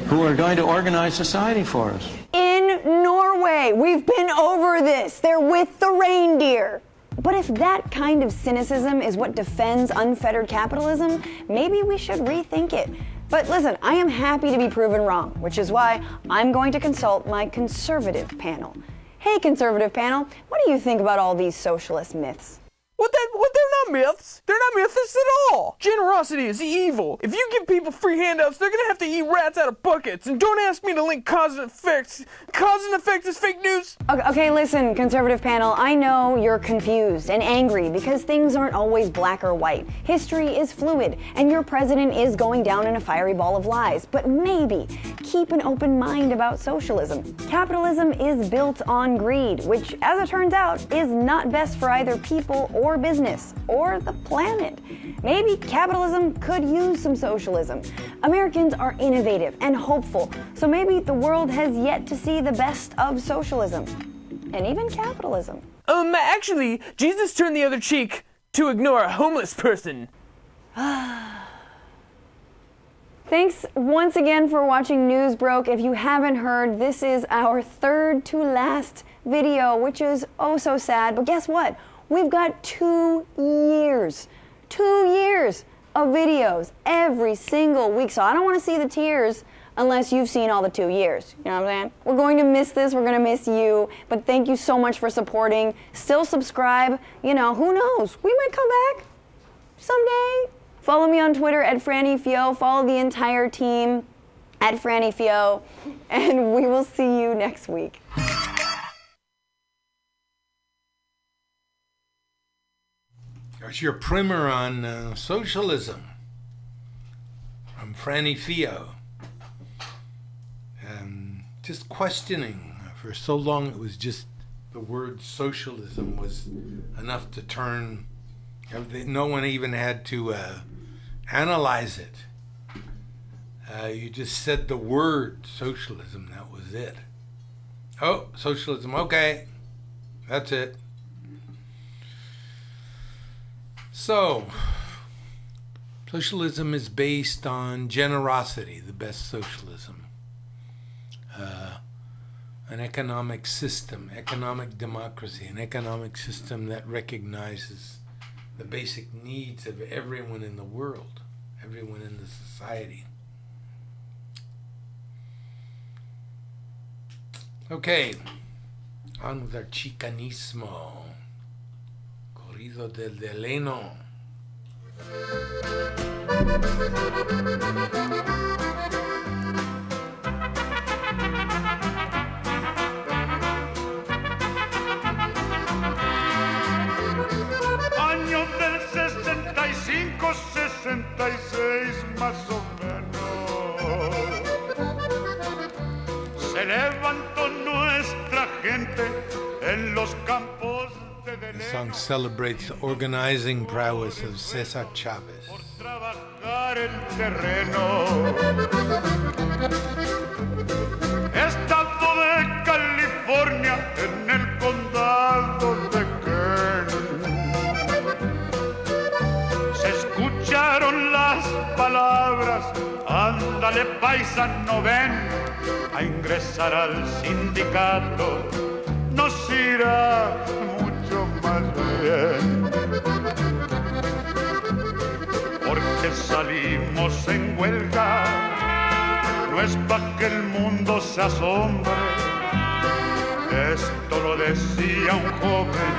who are going to organize society for us. In Norway, we've been over this. They're with the reindeer. But if that kind of cynicism is what defends unfettered capitalism, maybe we should rethink it. But listen, I am happy to be proven wrong, which is why I'm going to consult my conservative panel. Hey, conservative panel, what do you think about all these socialist myths? What that what they're not myths. They're not myths at all. Generosity is evil. If you give people free handouts, they're gonna have to eat rats out of buckets. And don't ask me to link cause and effects. Cause and effect is fake news. Okay, okay, listen, conservative panel, I know you're confused and angry because things aren't always black or white. History is fluid, and your president is going down in a fiery ball of lies. But maybe keep an open mind about socialism. Capitalism is built on greed, which, as it turns out, is not best for either people or or business or the planet. Maybe capitalism could use some socialism. Americans are innovative and hopeful, so maybe the world has yet to see the best of socialism and even capitalism. Um, actually, Jesus turned the other cheek to ignore a homeless person. Thanks once again for watching News Broke. If you haven't heard, this is our third to last video, which is oh so sad. But guess what? We've got two years, Two years of videos every single week. So I don't want to see the tears unless you've seen all the two years. You know what I'm saying? We're going to miss this. We're going to miss you. But thank you so much for supporting. Still subscribe. You know, who knows? We might come back someday. Follow me on Twitter at Franny Fio. Follow the entire team at Franny Fio. And we will see you next week. There's your primer on uh, socialism from Franny Fio. Um, just questioning. For so long, it was just the word socialism was enough to turn. No one even had to uh, analyze it. Uh, you just said the word socialism, that was it. Oh, socialism, okay. That's it. So, socialism is based on generosity, the best socialism. Uh, an economic system, economic democracy, an economic system that recognizes the basic needs of everyone in the world, everyone in the society. Okay, on with our chicanismo. Del Deleno. The song celebrates the organizing prowess of Cesar Chavez. trabajar el terreno. Estado de California en el condado de Kern. Se escucharon las palabras, ándale paisano ven a ingresar al sindicato, nos irá. Porque salimos en huelga, no es pa' que el mundo se asombre. Esto lo decía un joven,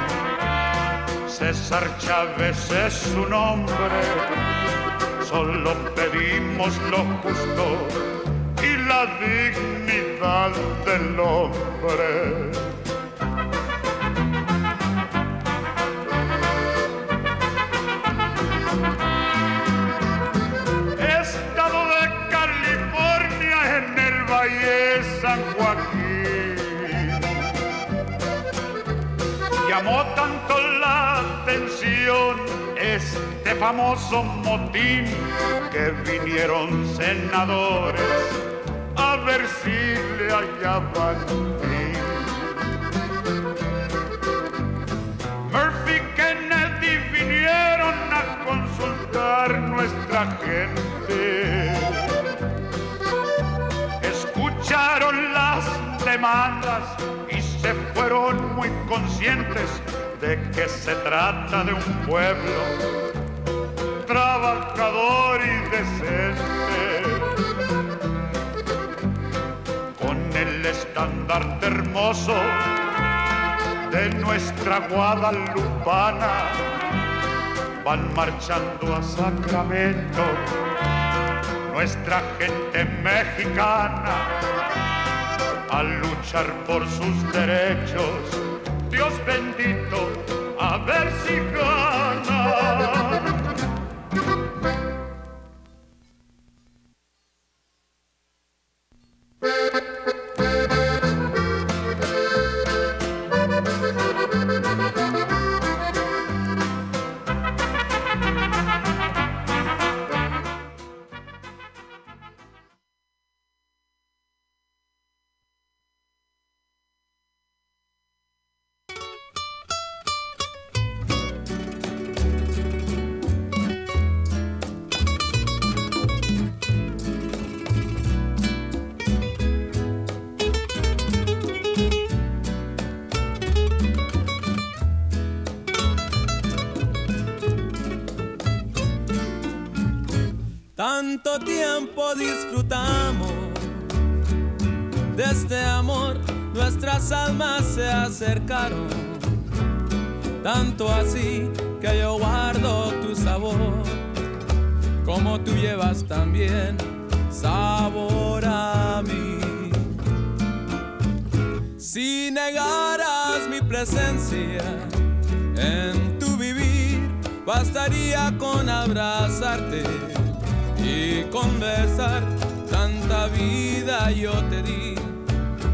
César Chávez es su nombre. Solo pedimos lo justo y la dignidad del hombre. Llamó tanto la atención este famoso motín que vinieron senadores a ver si le hallaban fin. Murphy Kennedy vinieron a consultar nuestra gente. Escucharon las demandas se fueron muy conscientes de que se trata de un pueblo trabajador y decente. Con el estandarte hermoso de nuestra Guadalupana van marchando a Sacramento nuestra gente mexicana a luchar por sus derechos. Dios bendito, a ver si gana. Bastaría con abrazarte y con besar. Tanta vida yo te di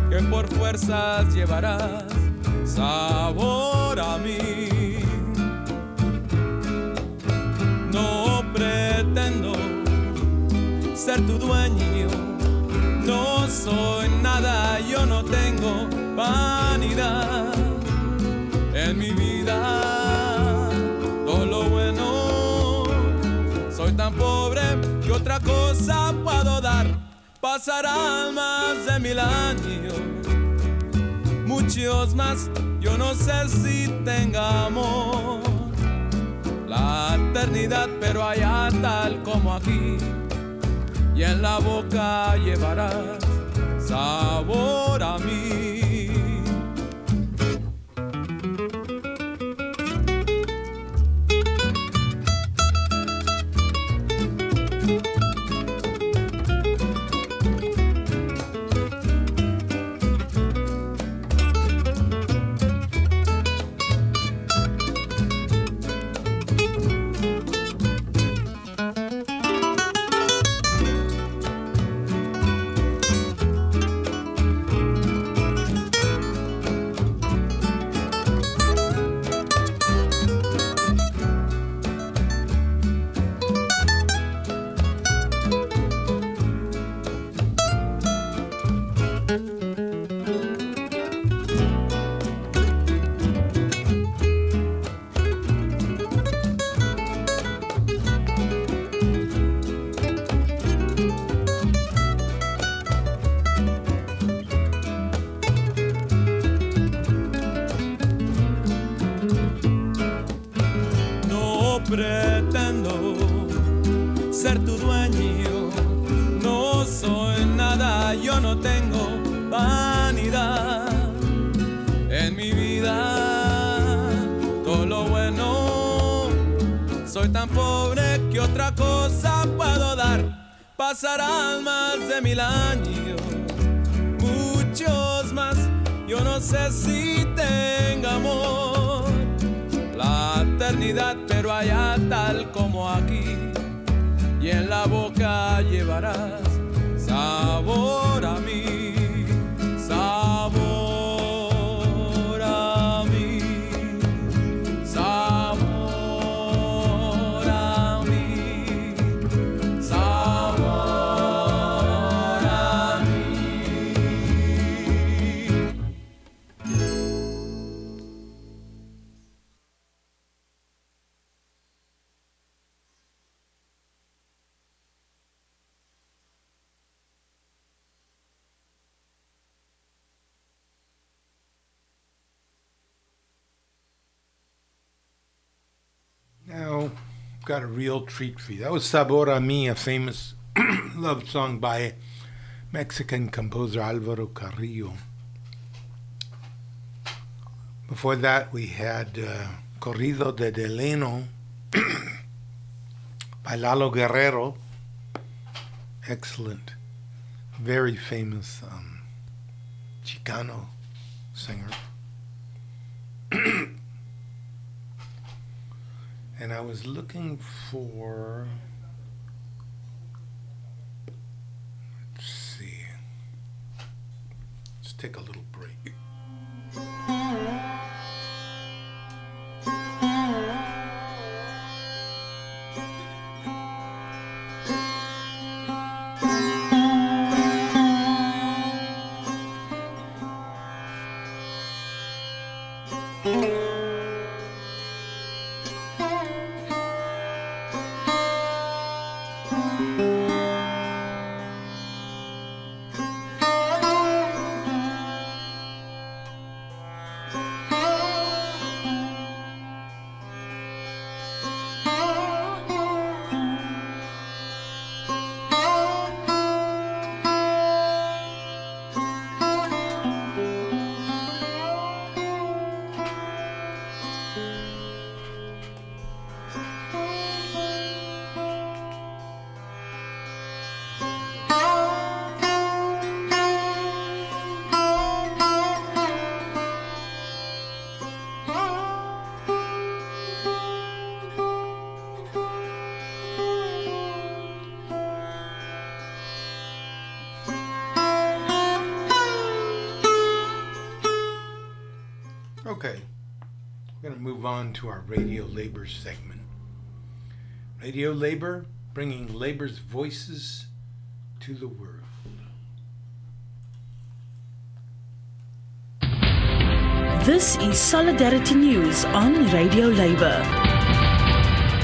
que por fuerzas llevarás sabor a mí. No pretendo ser tu dueño, no soy nada, yo no tengo vanidad en mi vida. Tan pobre que otra cosa puedo dar. Pasarán más de mil años, muchos más, yo no sé si tengamos la eternidad, pero allá tal como aquí, y en la boca llevarás sabor a mí. Pretendo ser tu dueño, no soy nada, yo no tengo vanidad en mi vida. Todo lo bueno, soy tan pobre que otra cosa puedo dar. Pasarán más de mil años, muchos más, yo no sé si tenga amor eternidad, pero allá tal como aquí, y en la boca llevarás sabor a mí, got a real treat for you. That was Sabor a Mi, a famous love song by Mexican composer Alvaro Carrillo. Before that, we had uh, Corrido de Delano by Lalo Guerrero. Excellent, very famous um, Chicano singer. And I was looking for. Let's see. Let's take a little to our radio labor segment. Radio labor, bringing labor's voices to the world. This is Solidarity News on Radio Labour.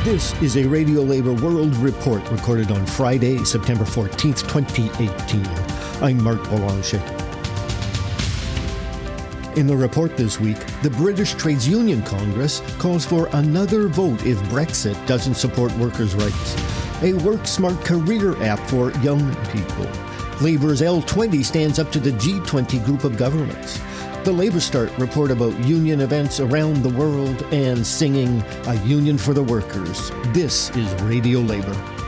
This is a Radio Labor World Report recorded on Friday, September 14th, 2018. I'm Mark Boulanger. In the report this week, the British Trades Union Congress calls for another vote if Brexit doesn't support workers' rights. A Work Smart career app for young people. Labour's L20 stands up to the G20 group of governments. The LabourStart report about union events around the world and singing A Union for the Workers. This is Radio Labour.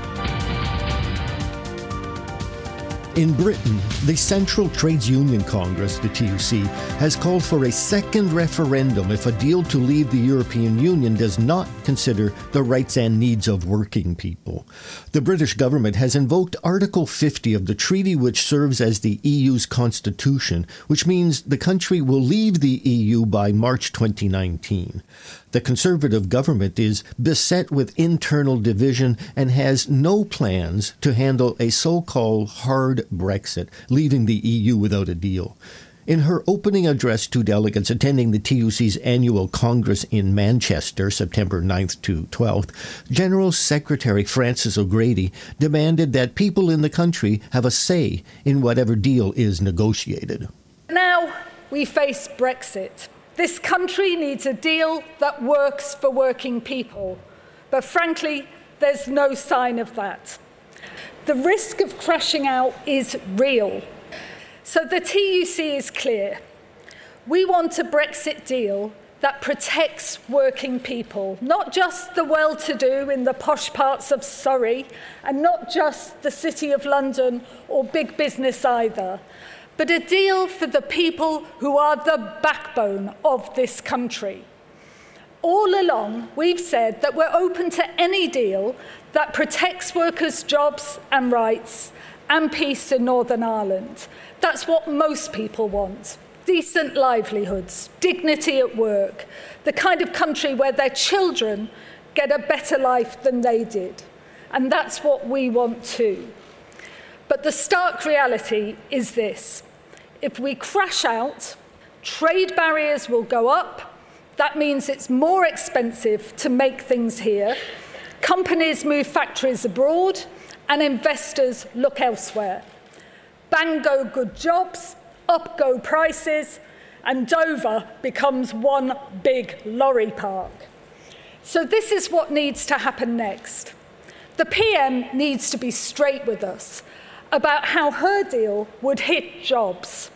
In Britain, the Central Trades Union Congress, the TUC, has called for a second referendum if a deal to leave the European Union does not consider the rights and needs of working people. The British government has invoked Article 50 of the treaty, which serves as the EU's constitution, which means the country will leave the EU by March 2019. The Conservative government is beset with internal division and has no plans to handle a so called hard Brexit, leaving the EU without a deal. In her opening address to delegates attending the TUC's annual Congress in Manchester, September 9th to 12th, General Secretary Frances O'Grady demanded that people in the country have a say in whatever deal is negotiated. Now we face Brexit. This country needs a deal that works for working people. But frankly, there's no sign of that. The risk of crashing out is real. So the TUC is clear. We want a Brexit deal that protects working people, not just the well to do in the posh parts of Surrey, and not just the City of London or big business either, but a deal for the people who are the backbone of this country. All along, we've said that we're open to any deal that protects workers' jobs and rights and peace in Northern Ireland. That's what most people want decent livelihoods, dignity at work, the kind of country where their children get a better life than they did. And that's what we want too. But the stark reality is this if we crash out, trade barriers will go up. That means it's more expensive to make things here. Companies move factories abroad, and investors look elsewhere. Bang go good jobs, up go prices, and Dover becomes one big lorry park. So, this is what needs to happen next. The PM needs to be straight with us about how her deal would hit jobs.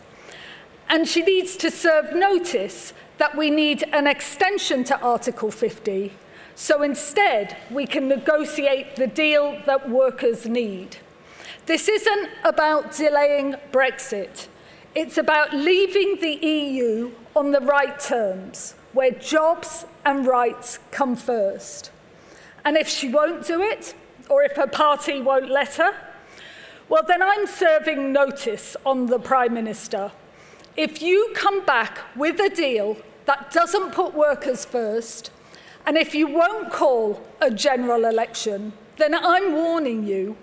And she needs to serve notice that we need an extension to Article 50, so instead we can negotiate the deal that workers need. This isn't about delaying Brexit. It's about leaving the EU on the right terms, where jobs and rights come first. And if she won't do it, or if her party won't let her, well, then I'm serving notice on the Prime Minister. If you come back with a deal that doesn't put workers first, and if you won't call a general election, then I'm warning you,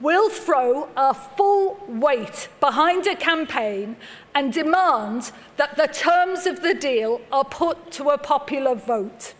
we'll throw our full weight behind a campaign and demand that the terms of the deal are put to a popular vote.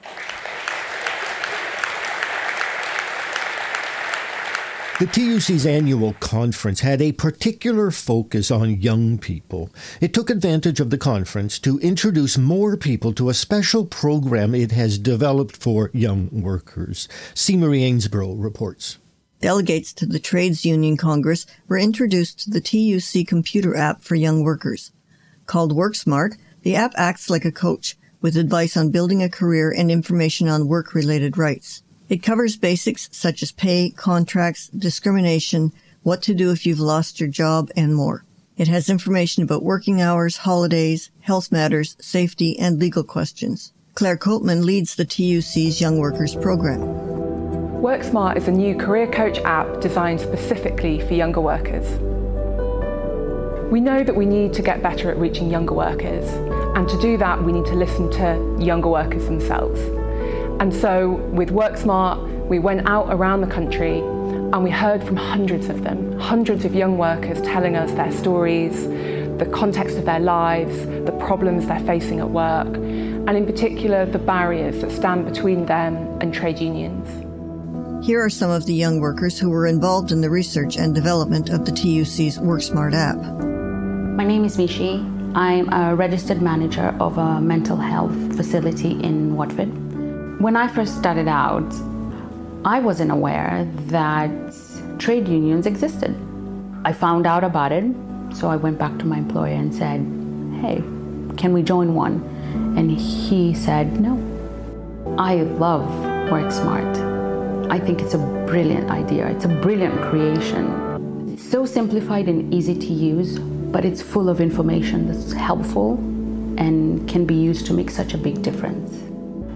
The TUC's annual conference had a particular focus on young people. It took advantage of the conference to introduce more people to a special program it has developed for young workers. C. Marie Ainsborough reports. Delegates to the Trades Union Congress were introduced to the TUC computer app for young workers. Called WorkSmart, the app acts like a coach with advice on building a career and information on work related rights. It covers basics such as pay, contracts, discrimination, what to do if you've lost your job, and more. It has information about working hours, holidays, health matters, safety, and legal questions. Claire Coatman leads the TUC's Young Workers program. WorkSmart is a new career coach app designed specifically for younger workers. We know that we need to get better at reaching younger workers, And to do that, we need to listen to younger workers themselves. And so with WorkSmart, we went out around the country and we heard from hundreds of them, hundreds of young workers telling us their stories, the context of their lives, the problems they're facing at work, and in particular, the barriers that stand between them and trade unions. Here are some of the young workers who were involved in the research and development of the TUC's WorkSmart app. My name is Mishi. I'm a registered manager of a mental health facility in Watford. When I first started out, I wasn't aware that trade unions existed. I found out about it, so I went back to my employer and said, Hey, can we join one? And he said, No. I love WorkSmart. I think it's a brilliant idea, it's a brilliant creation. It's so simplified and easy to use, but it's full of information that's helpful and can be used to make such a big difference.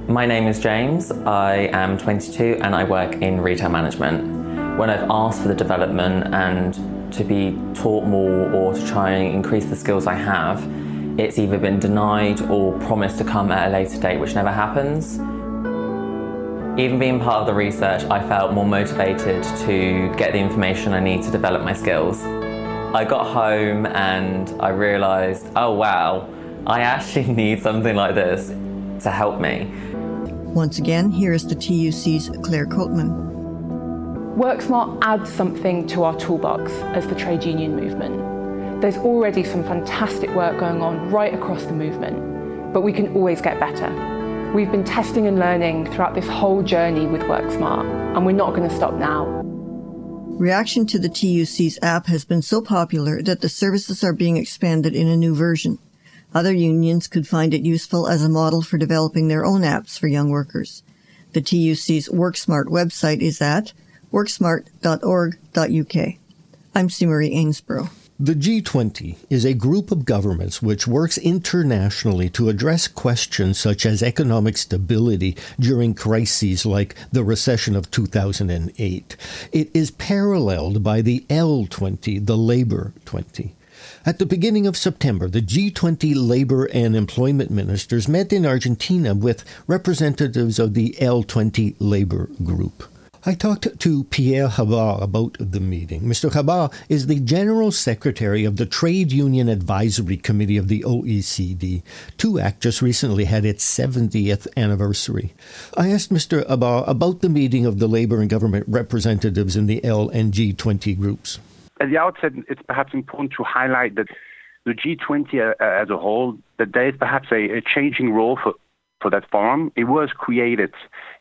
My name is James. I am 22 and I work in retail management. When I've asked for the development and to be taught more or to try and increase the skills I have, it's either been denied or promised to come at a later date, which never happens. Even being part of the research, I felt more motivated to get the information I need to develop my skills. I got home and I realised, oh wow, I actually need something like this to help me. Once again, here is the TUC's Claire Coatman. WorkSmart adds something to our toolbox as the trade union movement. There's already some fantastic work going on right across the movement, but we can always get better. We've been testing and learning throughout this whole journey with WorkSmart, and we're not going to stop now. Reaction to the TUC's app has been so popular that the services are being expanded in a new version. Other unions could find it useful as a model for developing their own apps for young workers. The TUC's WorkSmart website is at worksmart.org.uk. I'm C. Marie Ainsborough. The G20 is a group of governments which works internationally to address questions such as economic stability during crises like the recession of 2008. It is paralleled by the L20, the Labour 20. At the beginning of September, the G20 labor and employment ministers met in Argentina with representatives of the L20 labor group. I talked to Pierre Habbard about the meeting. Mr. Habbard is the General Secretary of the Trade Union Advisory Committee of the OECD. TUAC just recently had its 70th anniversary. I asked Mr. Habbard about the meeting of the labor and government representatives in the L and G20 groups. At the outset, it's perhaps important to highlight that the G20 uh, as a whole, that there is perhaps a, a changing role for, for that forum. It was created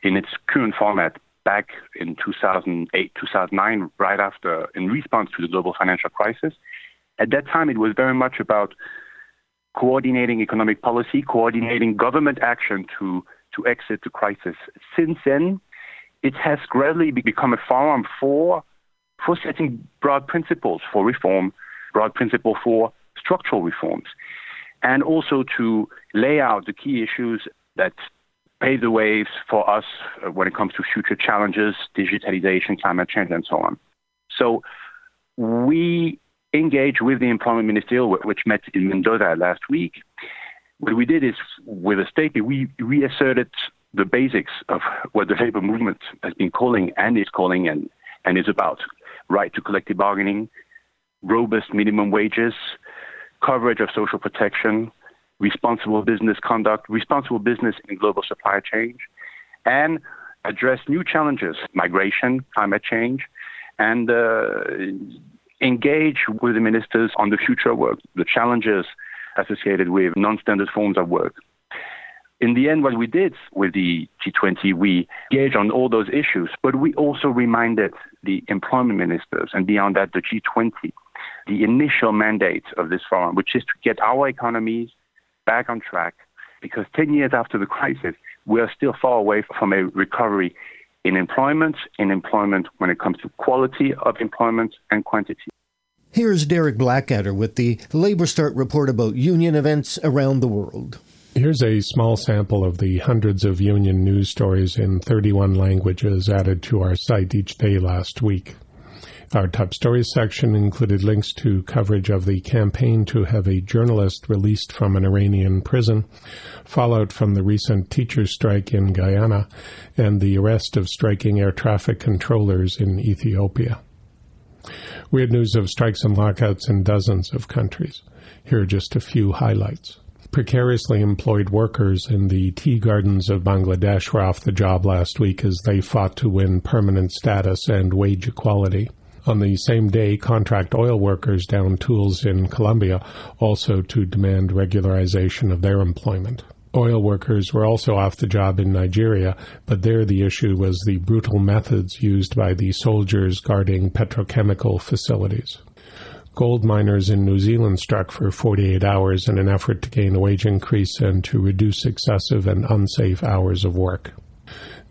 in its current format back in 2008, 2009, right after, in response to the global financial crisis. At that time, it was very much about coordinating economic policy, coordinating government action to, to exit the crisis. Since then, it has gradually become a forum for, for setting broad principles for reform, broad principle for structural reforms, and also to lay out the key issues that pave the ways for us uh, when it comes to future challenges, digitalization, climate change, and so on. So we engaged with the employment ministerial, which met in Mendoza last week. What we did is, with a statement, we reasserted the basics of what the labor movement has been calling and is calling and, and is about right to collective bargaining, robust minimum wages, coverage of social protection, responsible business conduct, responsible business in global supply chain, and address new challenges, migration, climate change, and uh, engage with the ministers on the future work, the challenges associated with non-standard forms of work. In the end, what we did with the G20, we engaged on all those issues, but we also reminded the employment ministers and beyond that, the G20, the initial mandate of this forum, which is to get our economies back on track because 10 years after the crisis, we are still far away from a recovery in employment, in employment when it comes to quality of employment and quantity. Here's Derek Blackadder with the LabourStart report about union events around the world. Here's a small sample of the hundreds of union news stories in 31 languages added to our site each day last week. Our top stories section included links to coverage of the campaign to have a journalist released from an Iranian prison, fallout from the recent teachers' strike in Guyana, and the arrest of striking air traffic controllers in Ethiopia. We had news of strikes and lockouts in dozens of countries. Here are just a few highlights. Precariously employed workers in the tea gardens of Bangladesh were off the job last week as they fought to win permanent status and wage equality. On the same day, contract oil workers downed tools in Colombia also to demand regularization of their employment. Oil workers were also off the job in Nigeria, but there the issue was the brutal methods used by the soldiers guarding petrochemical facilities. Gold miners in New Zealand struck for 48 hours in an effort to gain a wage increase and to reduce excessive and unsafe hours of work.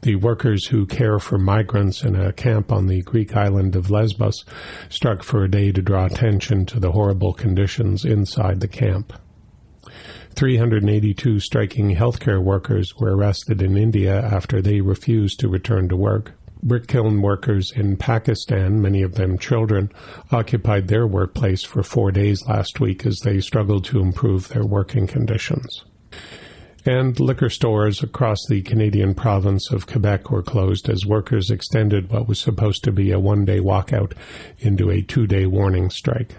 The workers who care for migrants in a camp on the Greek island of Lesbos struck for a day to draw attention to the horrible conditions inside the camp. 382 striking healthcare workers were arrested in India after they refused to return to work. Brick kiln workers in Pakistan, many of them children, occupied their workplace for four days last week as they struggled to improve their working conditions and liquor stores across the Canadian province of Quebec were closed as workers extended what was supposed to be a one day walkout into a two day warning strike.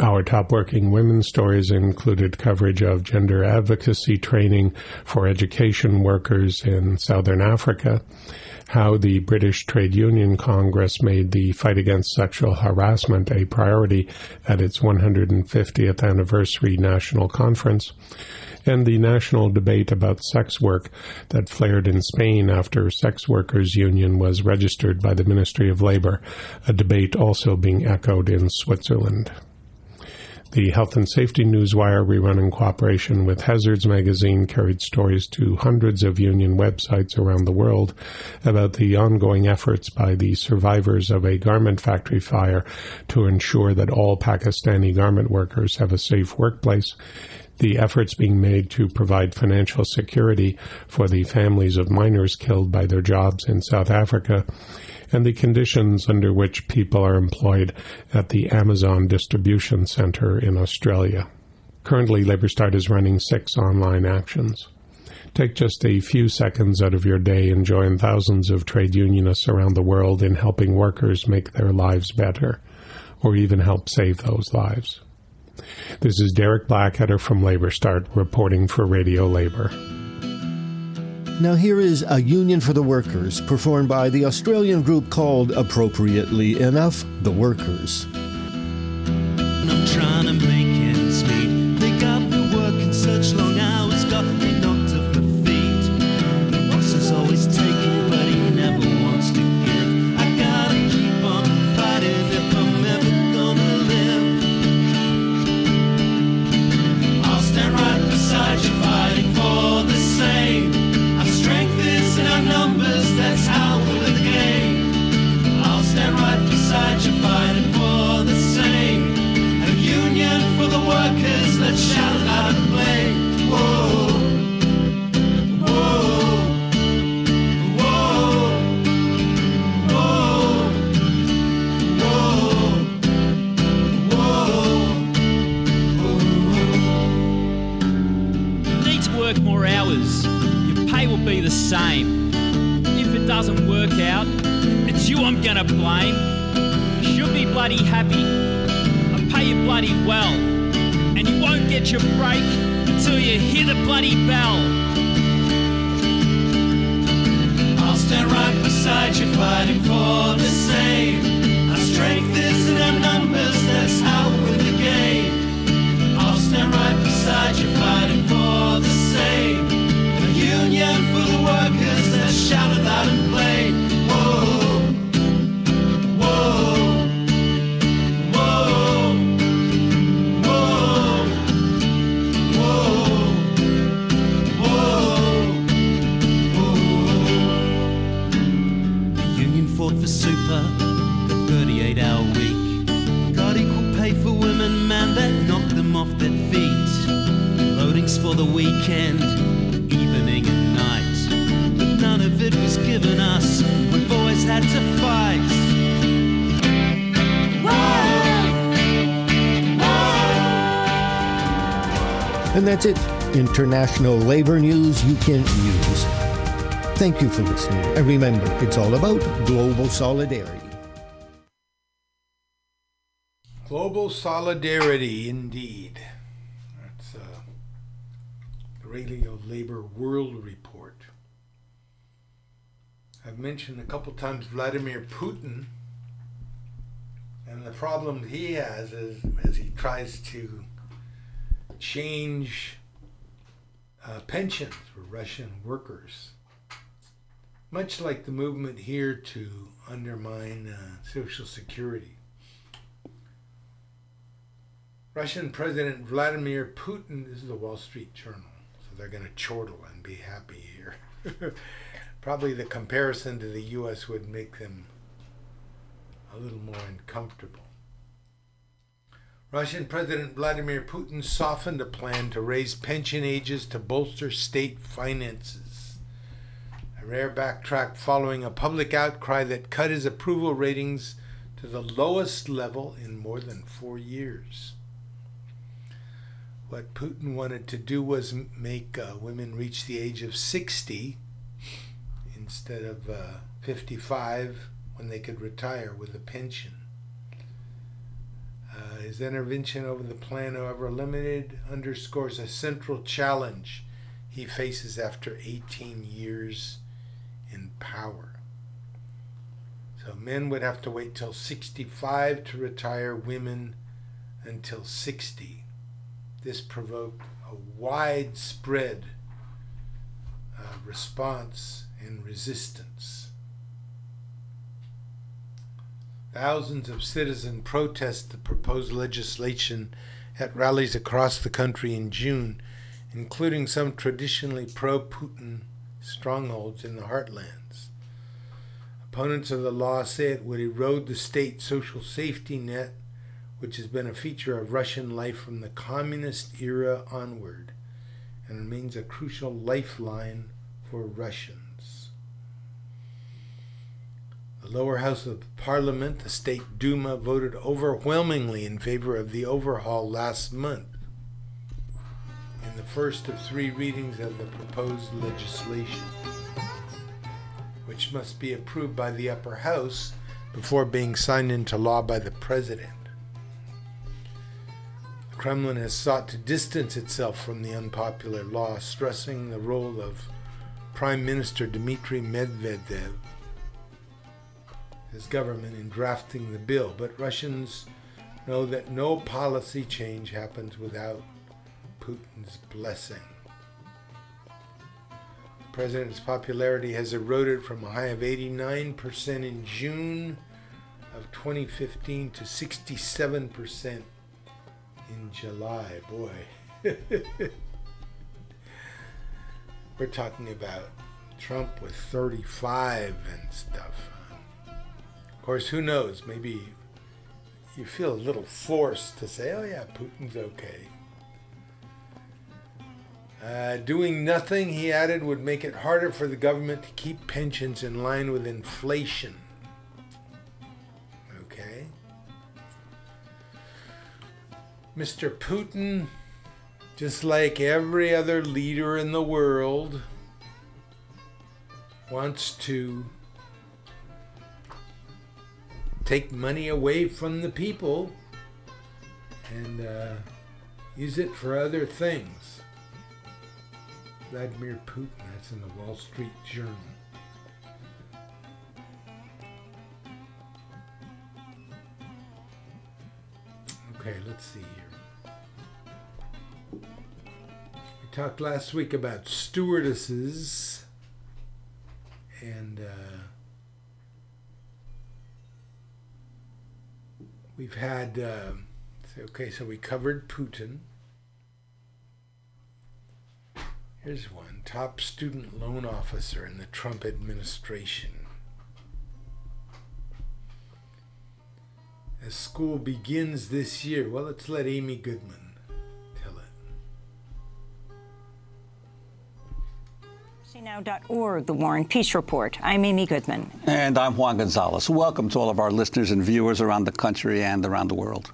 Our top working women's stories included coverage of gender advocacy training for education workers in southern Africa, how the British Trade Union Congress made the fight against sexual harassment a priority at its 150th anniversary national conference, and the national debate about sex work that flared in Spain after Sex Workers Union was registered by the Ministry of Labor, a debate also being echoed in Switzerland. The Health and Safety Newswire, rerun in cooperation with Hazards magazine, carried stories to hundreds of union websites around the world about the ongoing efforts by the survivors of a garment factory fire to ensure that all Pakistani garment workers have a safe workplace. The efforts being made to provide financial security for the families of miners killed by their jobs in South Africa, and the conditions under which people are employed at the Amazon Distribution Center in Australia. Currently, LabourStart is running six online actions. Take just a few seconds out of your day and join thousands of trade unionists around the world in helping workers make their lives better, or even help save those lives. This is Derek Blackadder from LabourStart reporting for Radio Labor. Now, here is A Union for the Workers, performed by the Australian group called, appropriately enough, The Workers. International labor news you can use. Thank you for listening. And remember, it's all about global solidarity. Global solidarity, indeed. That's uh, the Radio Labor World Report. I've mentioned a couple times Vladimir Putin, and the problem he has is as he tries to change uh, pensions for Russian workers, much like the movement here to undermine uh, Social Security. Russian President Vladimir Putin, this is the Wall Street Journal, so they're going to chortle and be happy here. Probably the comparison to the US would make them a little more uncomfortable. Russian President Vladimir Putin softened a plan to raise pension ages to bolster state finances. A rare backtrack following a public outcry that cut his approval ratings to the lowest level in more than four years. What Putin wanted to do was make uh, women reach the age of 60 instead of uh, 55 when they could retire with a pension. Uh, his intervention over the plan, however limited, underscores a central challenge he faces after 18 years in power. So men would have to wait till 65 to retire, women until 60. This provoked a widespread uh, response and resistance. Thousands of citizens protest the proposed legislation at rallies across the country in June, including some traditionally pro Putin strongholds in the heartlands. Opponents of the law say it would erode the state social safety net, which has been a feature of Russian life from the communist era onward and remains a crucial lifeline for Russians. The lower house of parliament, the state Duma, voted overwhelmingly in favor of the overhaul last month in the first of three readings of the proposed legislation, which must be approved by the upper house before being signed into law by the president. The Kremlin has sought to distance itself from the unpopular law, stressing the role of Prime Minister Dmitry Medvedev, his government, in drafting the bill. But Russians know that no policy change happens without Putin's blessing. The president's popularity has eroded from a high of 89% in June of 2015 to 67% in July. Boy. We're talking about Trump with 35 and stuff. Of course, who knows? Maybe you feel a little forced to say, oh, yeah, Putin's okay. Uh, doing nothing, he added, would make it harder for the government to keep pensions in line with inflation. Okay. Mr. Putin, just like every other leader in the world, wants to take money away from the people and uh, use it for other things. Vladimir Putin, that's in the Wall Street Journal. Okay, let's see here. We talked last week about stewardesses and uh, we've had uh, okay so we covered putin. Here's one. Top student loan officer in the trump administration. As school begins this year well let's let amy goodman The War and Peace Report. I'm Amy Goodman. And I'm Juan Gonzalez. Welcome to all of our listeners and viewers around the country and around the world.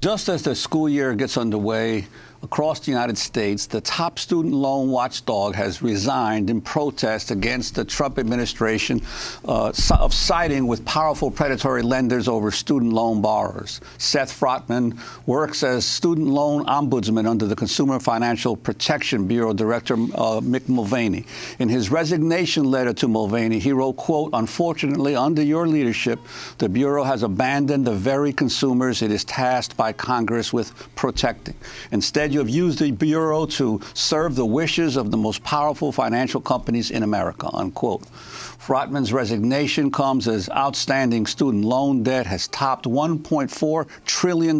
Just as the school year gets underway, across the United States, the top student loan watchdog has resigned in protest against the Trump administration uh, of siding with powerful predatory lenders over student loan borrowers. Seth Frotman works as student loan ombudsman under the Consumer Financial Protection Bureau Director uh, Mick Mulvaney. In his resignation letter to Mulvaney, he wrote, quote, unfortunately, under your leadership, the Bureau has abandoned the very consumers it is tasked by Congress with protecting. Instead, you have used the Bureau to serve the wishes of the most powerful financial companies in America, unquote. Frotman's resignation comes as outstanding student loan debt has topped $1.4 trillion.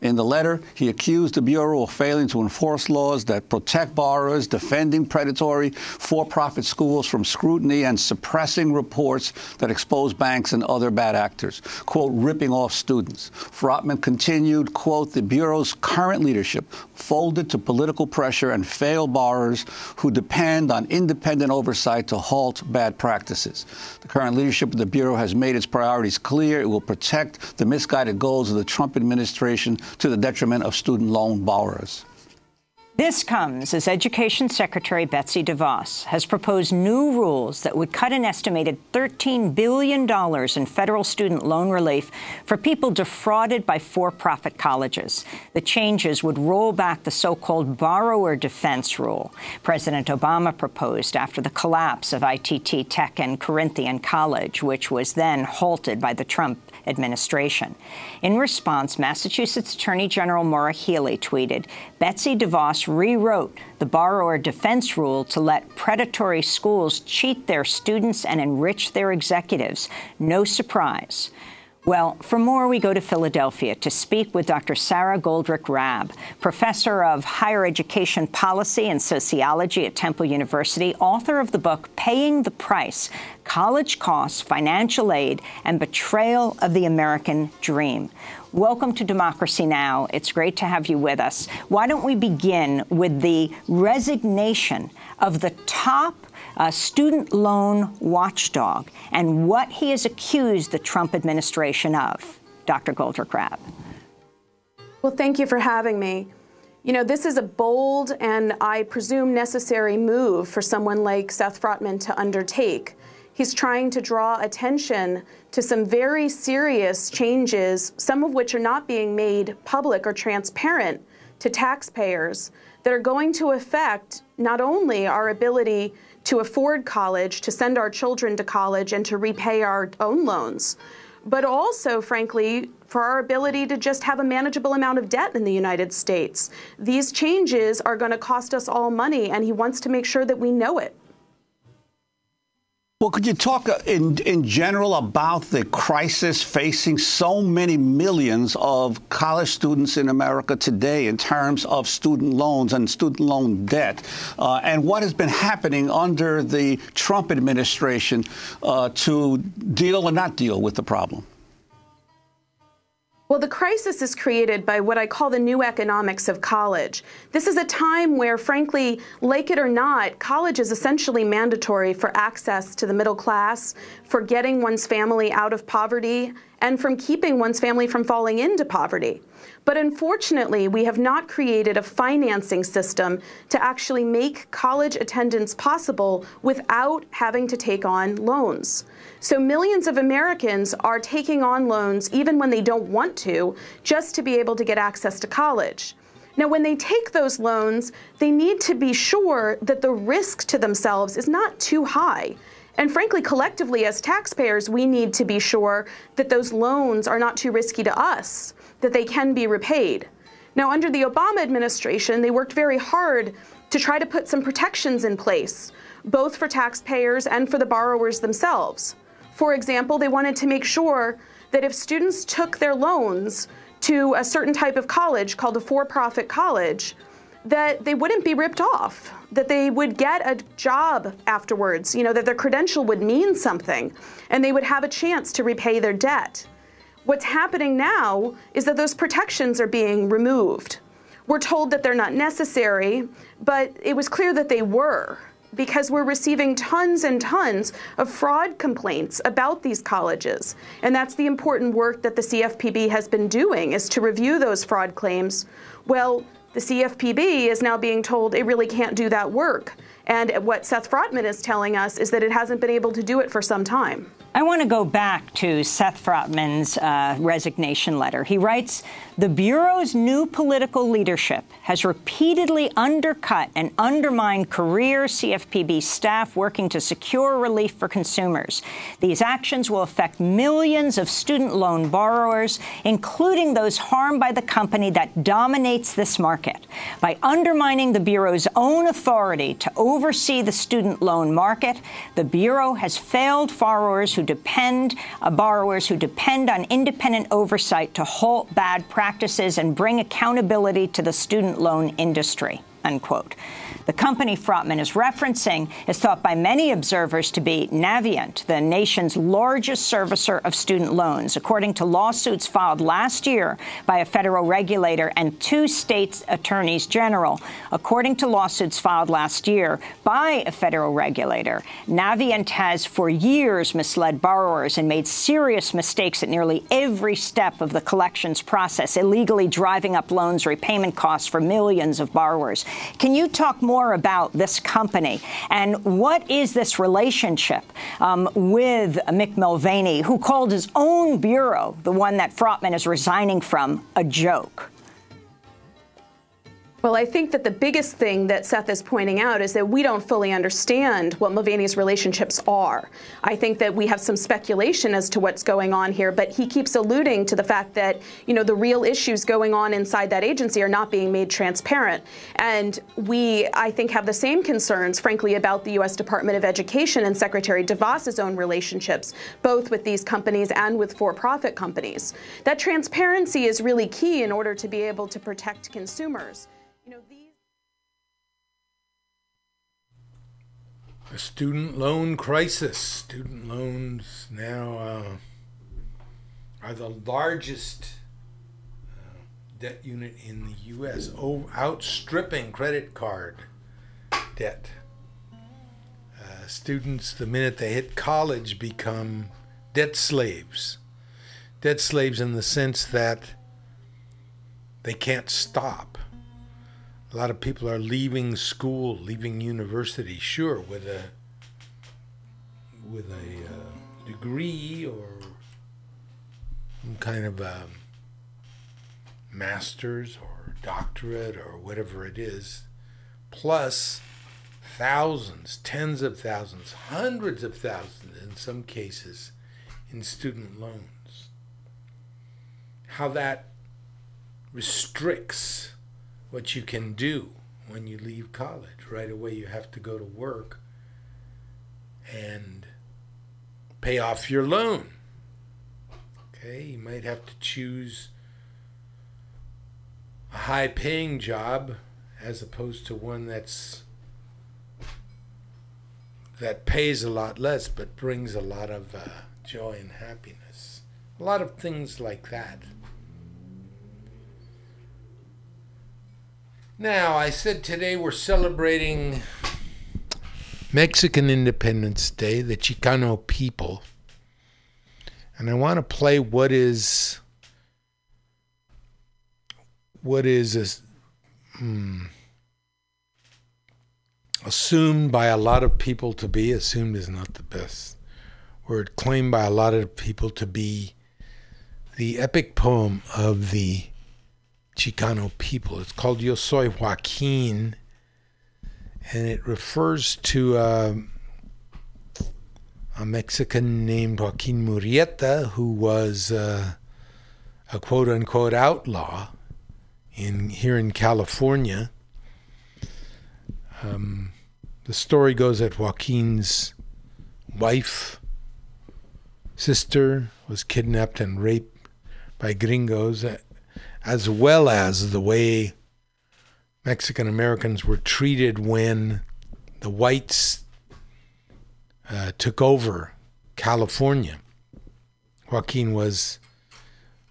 In the letter, he accused the Bureau of failing to enforce laws that protect borrowers, defending predatory for profit schools from scrutiny, and suppressing reports that expose banks and other bad actors, quote, ripping off students. Frotman continued, quote, the Bureau's current leadership folded to political pressure and failed borrowers who depend on independent oversight to halt bad practices. The current leadership of the Bureau has made its priorities clear. It will protect the misguided goals of the Trump administration to the detriment of student loan borrowers. This comes as Education Secretary Betsy DeVos has proposed new rules that would cut an estimated $13 billion in federal student loan relief for people defrauded by for-profit colleges. The changes would roll back the so-called borrower defense rule President Obama proposed after the collapse of ITT Tech and Corinthian College, which was then halted by the Trump administration. In response, Massachusetts Attorney General Maura Healey tweeted, Betsy DeVos rewrote the borrower defense rule to let predatory schools cheat their students and enrich their executives. No surprise. Well, for more, we go to Philadelphia to speak with Dr. Sara Goldrick Rab, professor of higher education policy and sociology at Temple University, author of the book Paying the Price College Costs, Financial Aid, and Betrayal of the American Dream. Welcome to Democracy Now! It's great to have you with us. Why don't we begin with the resignation of the top a student loan watchdog, and what he has accused the Trump administration of. Dr. Goldrick Rab. Well, thank you for having me. You know, this is a bold and I presume necessary move for someone like Seth Frotman to undertake. He's trying to draw attention to some very serious changes, some of which are not being made public or transparent to taxpayers, that are going to affect not only our ability to afford college, to send our children to college, and to repay our own loans, but also, frankly, for our ability to just have a manageable amount of debt in the United States. These changes are going to cost us all money, and he wants to make sure that we know it. Well, could you talk uh, in, in general about the crisis facing so many millions of college students in America today in terms of student loans and student loan debt, uh, and what has been happening under the Trump administration uh, to deal or not deal with the problem? Well, the crisis is created by what I call the new economics of college. This is a time where, frankly, like it or not, college is essentially mandatory for access to the middle class, for getting one's family out of poverty, and from keeping one's family from falling into poverty. But unfortunately, we have not created a financing system to actually make college attendance possible without having to take on loans. So millions of Americans are taking on loans even when they don't want to, just to be able to get access to college. Now, when they take those loans, they need to be sure that the risk to themselves is not too high. And frankly, collectively, as taxpayers, we need to be sure that those loans are not too risky to us, that they can be repaid. Now, under the Obama administration, they worked very hard to try to put some protections in place, both for taxpayers and for the borrowers themselves. For example, they wanted to make sure that if students took their loans to a certain type of college called a for-profit college, that they wouldn't be ripped off, that they would get a job afterwards, you know, that their credential would mean something, and they would have a chance to repay their debt. What's happening now is that those protections are being removed. We're told that they're not necessary, but it was clear that they were because we're receiving tons and tons of fraud complaints about these colleges. And that's the important work that the CFPB has been doing is to review those fraud claims. Well, The CFPB is now being told it really can't do that work. And what Seth Frotman is telling us is that it hasn't been able to do it for some time. I want to go back to Seth Frotman's uh, resignation letter. He writes The Bureau's new political leadership has repeatedly undercut and undermined career CFPB staff working to secure relief for consumers. These actions will affect millions of student loan borrowers, including those harmed by the company that dominates this market. By undermining the Bureau's own authority to oversee the student loan market, the Bureau has failed borrowers who depend uh, borrowers who depend on independent oversight to halt bad practices and bring accountability to the student loan industry. Unquote. The company Frotman is referencing is thought by many observers to be Navient, the nation's largest servicer of student loans, according to lawsuits filed last year by a federal regulator and two state attorneys general. According to lawsuits filed last year by a federal regulator, Navient has for years misled borrowers and made serious mistakes at nearly every step of the collections process, illegally driving up loans repayment costs for millions of borrowers. Can you talk more more about this company and what is this relationship um, with Mick Mulvaney, who called his own bureau, the one that Frotman is resigning from, a joke. Well, I think that the biggest thing that Seth is pointing out is that we don't fully understand what Mulvaney's relationships are. I think that we have some speculation as to what's going on here, but he keeps alluding to the fact that, you know, the real issues going on inside that agency are not being made transparent. And we, I think, have the same concerns, frankly, about the U.S. Department of Education and Secretary DeVos's own relationships, both with these companies and with for-profit companies. That transparency is really key in order to be able to protect consumers. A student loan crisis. Student loans now uh, are the largest uh, debt unit in the U.S., outstripping credit card debt. Uh, students, the minute they hit college, become debt slaves. Debt slaves in the sense that they can't stop. A lot of people are leaving school, leaving university, sure, with a with a uh, degree or some kind of a master's or doctorate or whatever it is, plus thousands, tens of thousands, hundreds of thousands in some cases in student loans. How that restricts what you can do when you leave college. Right away, you have to go to work and pay off your loan. Okay, you might have to choose a high paying job as opposed to one that's that pays a lot less but brings a lot of uh, joy and happiness. A lot of things like that. Now, I said today we're celebrating Mexican Independence Day, the Chicano people. And I want to play what is what is a, hmm, assumed by a lot of people to be assumed is not the best word claimed by a lot of people to be the epic poem of the Chicano people. It's called Yo Soy Joaquin, and it refers to uh, a Mexican named Joaquin Murrieta, who was uh, a quote unquote outlaw in here in California. Um, the story goes that Joaquin's wife, sister, was kidnapped and raped by gringos as well as the way Mexican Americans were treated when the whites uh, took over California. Joaquin was,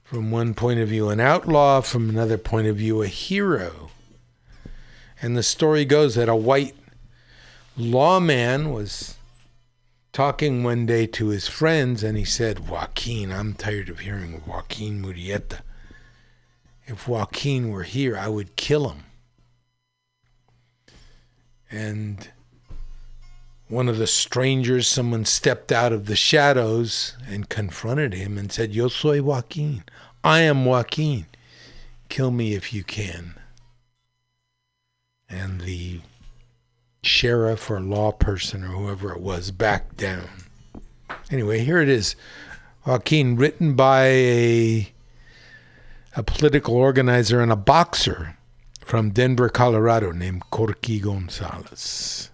from one point of view, an outlaw, from another point of view, a hero. And the story goes that a white lawman was talking one day to his friends and he said, Joaquin, I'm tired of hearing Joaquin Murrieta if Joaquin were here, I would kill him. And one of the strangers, someone stepped out of the shadows and confronted him and said, Yo soy Joaquin. I am Joaquin. Kill me if you can. And the sheriff or law person or whoever it was backed down. Anyway, here it is. Joaquin, written by a, a political organizer and a boxer from Denver, Colorado, named Corky Gonzalez.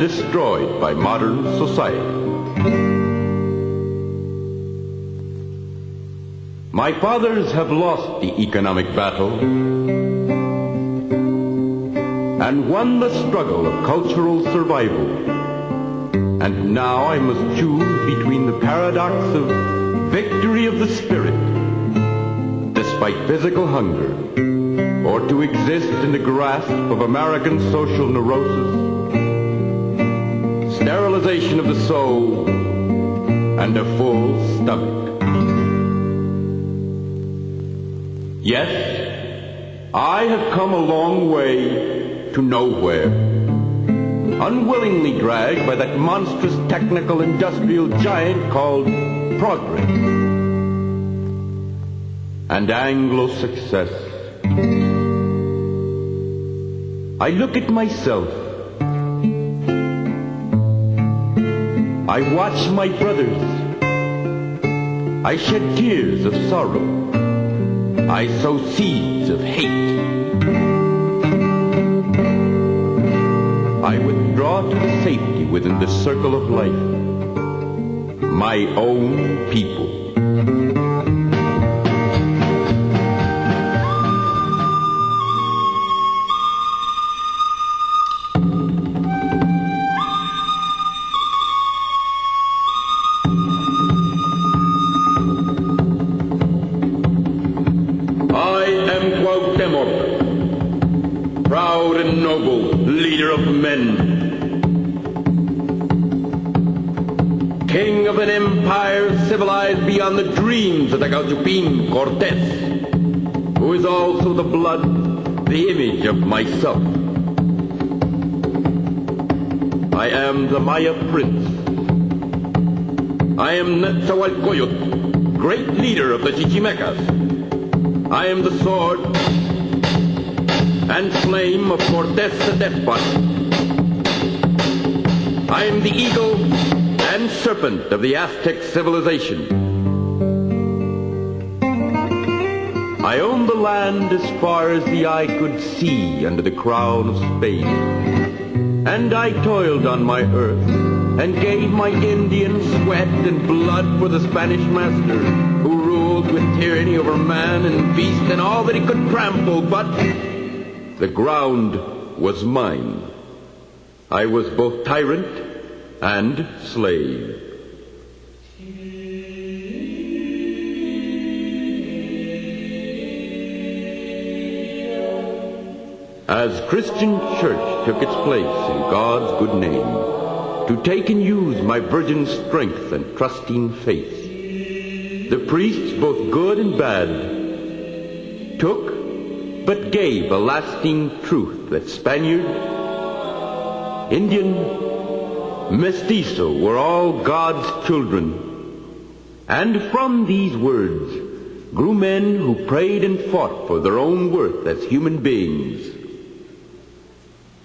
Destroyed by modern society. My fathers have lost the economic battle and won the struggle of cultural survival. And now I must choose between the paradox of victory of the spirit despite physical hunger or to exist in the grasp of American social neurosis, sterilization of the soul, and a full stomach. Yes, I have come a long way to nowhere, unwillingly dragged by that monstrous technical industrial giant called progress and Anglo success. I look at myself. I watch my brothers. I shed tears of sorrow. I sow seeds of hate. I withdraw to the safety within the circle of life. My own people. I am the Maya prince. I am Netzahualcoyotl, great leader of the Chichimecas. I am the sword and flame of Cortes the despot. I am the eagle and serpent of the Aztec civilization. I own the land as far as the eye could see under the crown of Spain. And I toiled on my earth and gave my Indian sweat and blood for the Spanish master who ruled with tyranny over man and beast and all that he could trample, but the ground was mine. I was both tyrant and slave. As Christian church took its place in God's good name, to take and use my virgin strength and trusting faith. The priests, both good and bad, took but gave a lasting truth that Spaniard, Indian, mestizo were all God's children. And from these words grew men who prayed and fought for their own worth as human beings.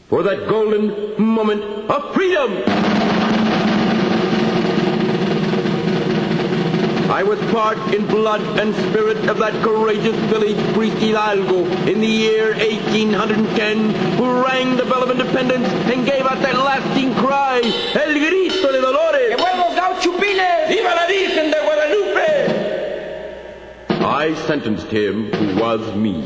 For that golden moment of freedom! I was part in blood and spirit of that courageous village priest Hidalgo in the year 1810 who rang the bell of independence and gave out that lasting cry, El Grito de Dolores. ¡Que buenos gachupines! ¡Viva la Virgen de Guadalupe! I sentenced him who was me.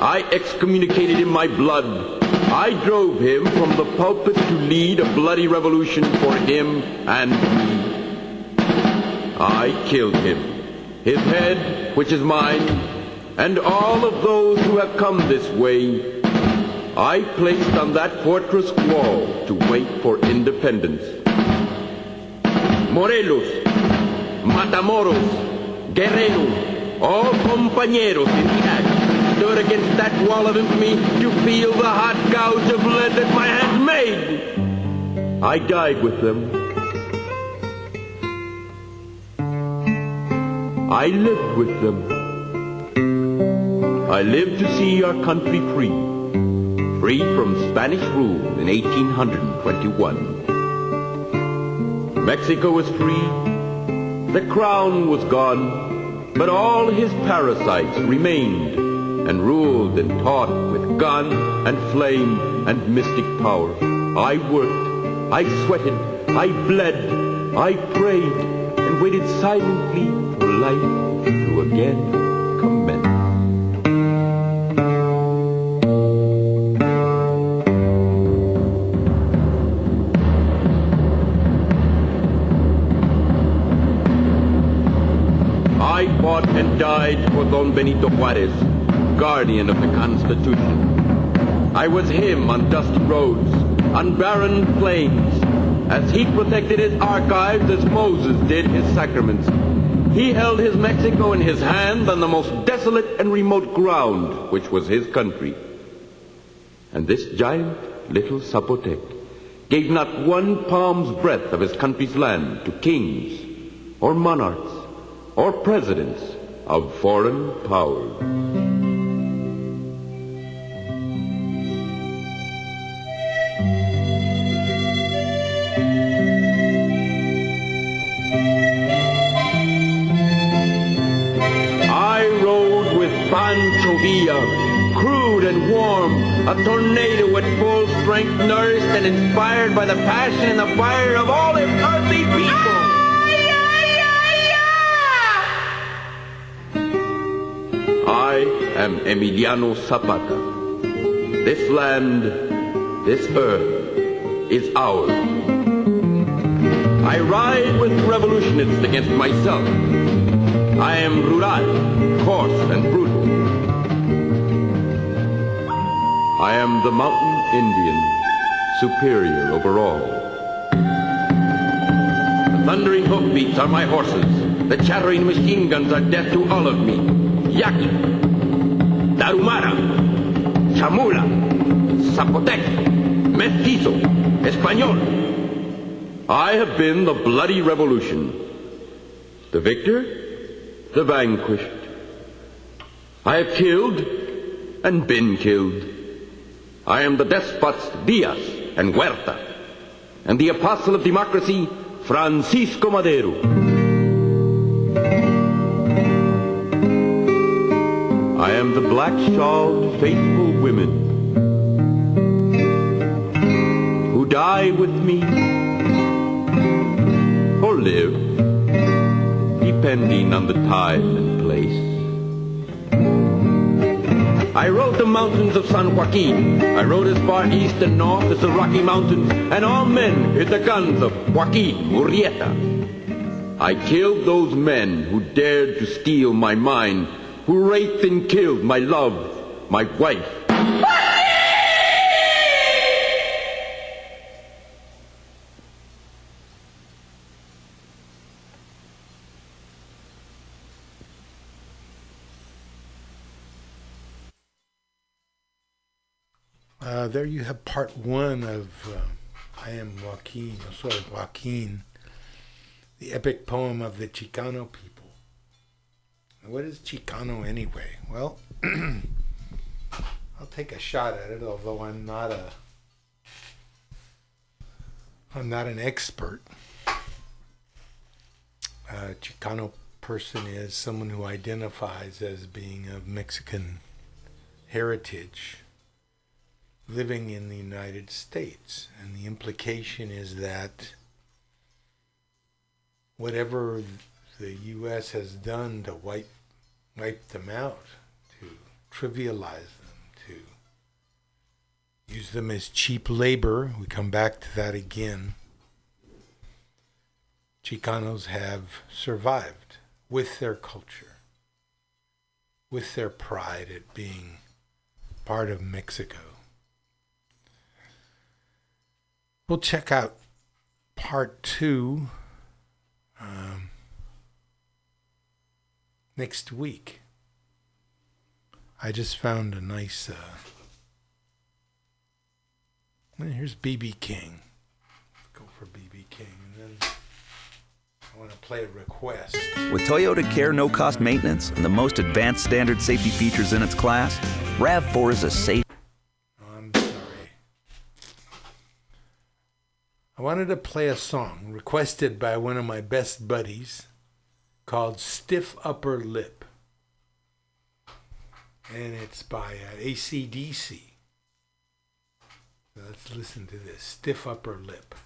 I excommunicated him my blood. I drove him from the pulpit to lead a bloody revolution for him and me. I killed him, his head, which is mine, and all of those who have come this way, I placed on that fortress wall to wait for independence. Morelos, Matamoros, Guerrero, all compañeros against that wall of infamy to feel the hot gouge of lead that my hand made. I died with them I lived with them. I lived to see our country free, free from Spanish rule in 1821. Mexico was free, the crown was gone, but all his parasites remained and ruled and taught with gun and flame and mystic power. I worked, I sweated, I bled, I prayed, and waited silently for life to again commence. I fought and died for Don Benito Juarez, guardian of the Constitution. I was him on dusty roads, on barren plains, as he protected his archives as Moses did his sacraments. He held his Mexico in his hand on the most desolate and remote ground, which was his country. And this giant little Zapotec gave not one palm's breadth of his country's land to kings or monarchs or presidents of foreign powers. Crude and warm, a tornado at full strength, nourished and inspired by the passion and the fire of all its earthly people. I am Emiliano Zapata. This land, this earth is ours. I ride with revolutionists against myself. I am rural, coarse, and brutal. I am the mountain Indian, superior over all. The thundering hoofbeats are my horses. The chattering machine guns are death to all of me. Yaqui, Tarahumara, Chamula, Zapotec, Mestizo, Espanol. I have been the bloody revolution. The victor, the vanquished. I have killed and been killed. I am the despots Diaz and Huerta, and the apostle of democracy, Francisco Madero. I am the black-shawled faithful women who die with me or live, depending on the time I rode the mountains of San Joaquin. I rode as far east and north as the Rocky Mountains, and all men heard the guns of Joaquin Murrieta. I killed those men who dared to steal my mind, who raped and killed my love, my wife. There you have part one of uh, I Am Joaquin, or Joaquin, the epic poem of the Chicano people. What is Chicano anyway? Well, I'll take a shot at it, although I'm not a I'm not an expert. A Chicano person is someone who identifies as being of Mexican heritage living in the United States. And the implication is that whatever the U.S. has done to wipe, wipe them out, to trivialize them, to use them as cheap labor, we come back to that again. Chicanos have survived with their culture, with their pride at being part of Mexico. We'll check out part two um, next week. I just found a nice. Uh, here's BB King. Go for BB King, and then I want to play a request. With Toyota Care no cost maintenance and the most advanced standard safety features in its class, RAV4 is a safe. I wanted to play a song requested by one of my best buddies called Stiff Upper Lip. And it's by uh, AC/DC. Let's listen to this Stiff Upper Lip.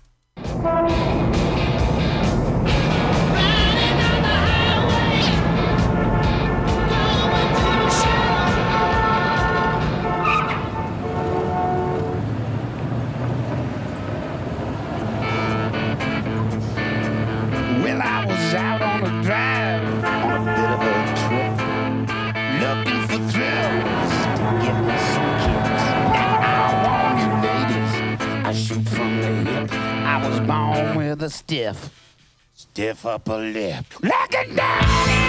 Stiff, stiff upper lip. it down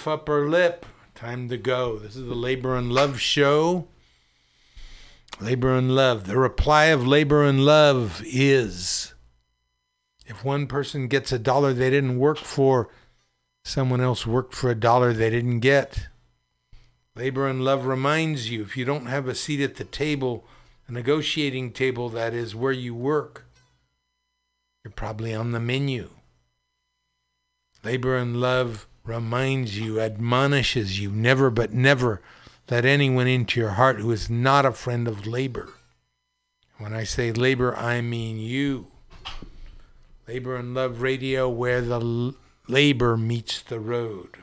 stiff upper lip. Time to go. This is the Labor and Love show. Labor and Love. The reply of Labor and Love is if one person gets a dollar they didn't work for, someone else worked for a dollar they didn't get. Labor and Love reminds you if you don't have a seat at the table, a negotiating table that is where you work, you're probably on the menu. Labor and love reminds you, admonishes you, never but never let anyone into your heart who is not a friend of labor. When I say labor, I mean you. Labor and Love Radio, where the l- labor meets the road.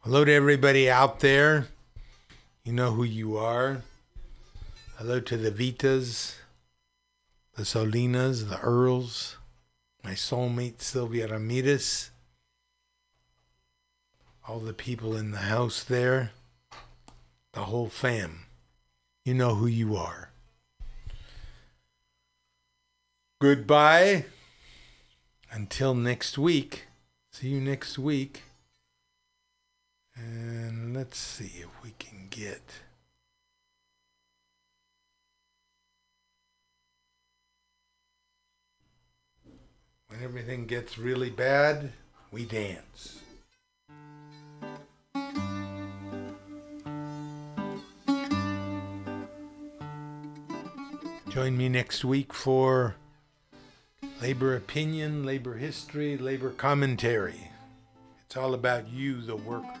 Hello to everybody out there. You know who you are. Hello to the Vitas, the Solinas, the Earls, my soulmate Sylvia Ramirez, all the people in the house there, the whole fam. You know who you are. Goodbye. Until next week. See you next week. And let's see if we can get. When everything gets really bad, we dance. Join me next week for labor opinion, labor history, labor commentary. It's all about you, the worker.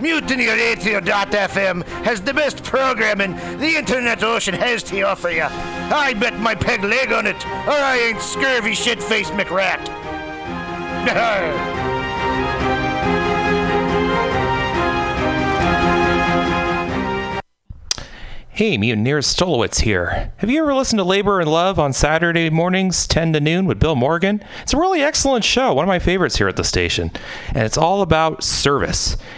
MutinyRadio.fm has the best programming the internet ocean has to offer you. I bet my peg leg on it, or I ain't scurvy shit-faced McRat. Hey, Mutineer Stolowitz here. Have you ever listened to Labor and Love on Saturday mornings, 10 to noon, with Bill Morgan? It's a really excellent show, one of my favorites here at the station. And it's all about service.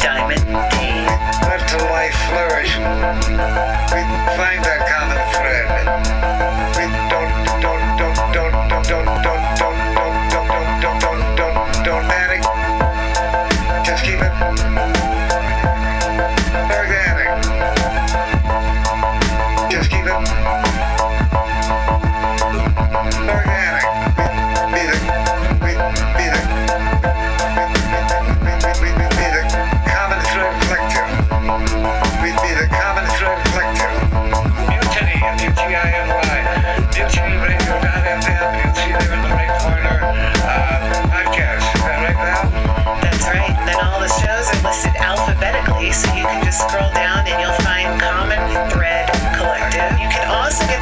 Diamond Dave. Let the life flourish. We find that common thread.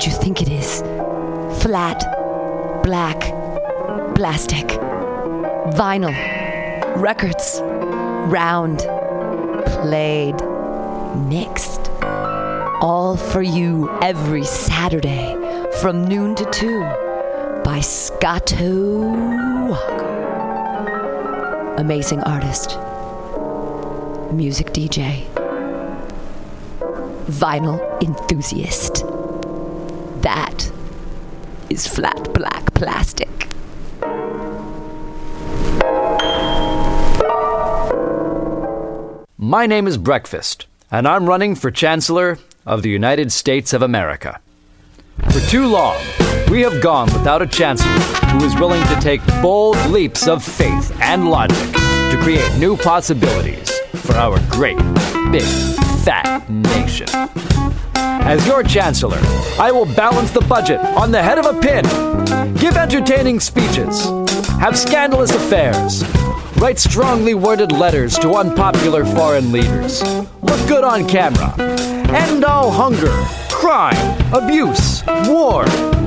what you think it is flat, black, plastic, vinyl, records, round, played, mixed. All for you every Saturday from noon to 2 by Scotto Walker. Amazing artist, music DJ, vinyl enthusiast. That is flat black plastic. My name is Breakfast, and I'm running for Chancellor of the United States of America. For too long, we have gone without a Chancellor who is willing to take bold leaps of faith and logic to create new possibilities for our great, big, fat nation. As your Chancellor, I will balance the budget on the head of a pin, give entertaining speeches, have scandalous affairs, write strongly worded letters to unpopular foreign leaders, look good on camera, end all hunger, crime, abuse, war,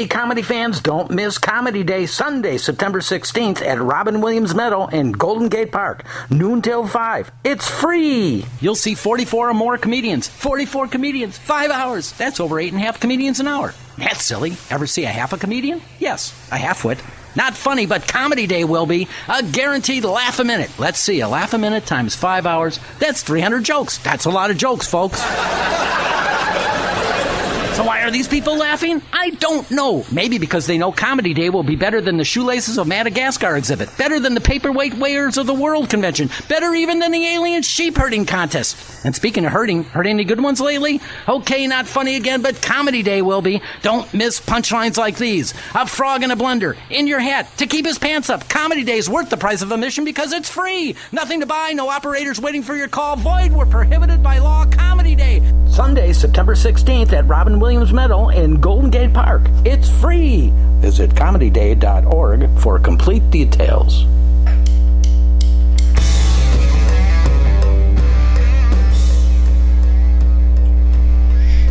Hey, comedy fans, don't miss Comedy Day Sunday, September 16th at Robin Williams Meadow in Golden Gate Park, noon till 5. It's free! You'll see 44 or more comedians. 44 comedians, 5 hours. That's over 8.5 comedians an hour. That's silly. Ever see a half a comedian? Yes, a half wit. Not funny, but Comedy Day will be. A guaranteed laugh a minute. Let's see, a laugh a minute times 5 hours. That's 300 jokes. That's a lot of jokes, folks. So why are these people laughing? I don't know. Maybe because they know Comedy Day will be better than the Shoelaces of Madagascar exhibit, better than the Paperweight Weighers of the World Convention, better even than the Alien Sheep Herding Contest. And speaking of herding, heard any good ones lately? Okay, not funny again, but Comedy Day will be. Don't miss punchlines like these. A frog in a blender, in your hat, to keep his pants up. Comedy Day is worth the price of admission because it's free. Nothing to buy, no operators waiting for your call. Void were prohibited by law. Comedy Day. Sunday, September 16th at Robin Williams Meadow in Golden Gate Park. It's free! Visit comedyday.org for complete details.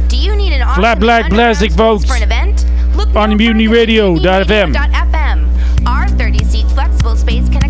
Do you need an awesome Flat Black Plastic Votes for an event? Look on MutinyRadio.fm. R thirty seat flexible space can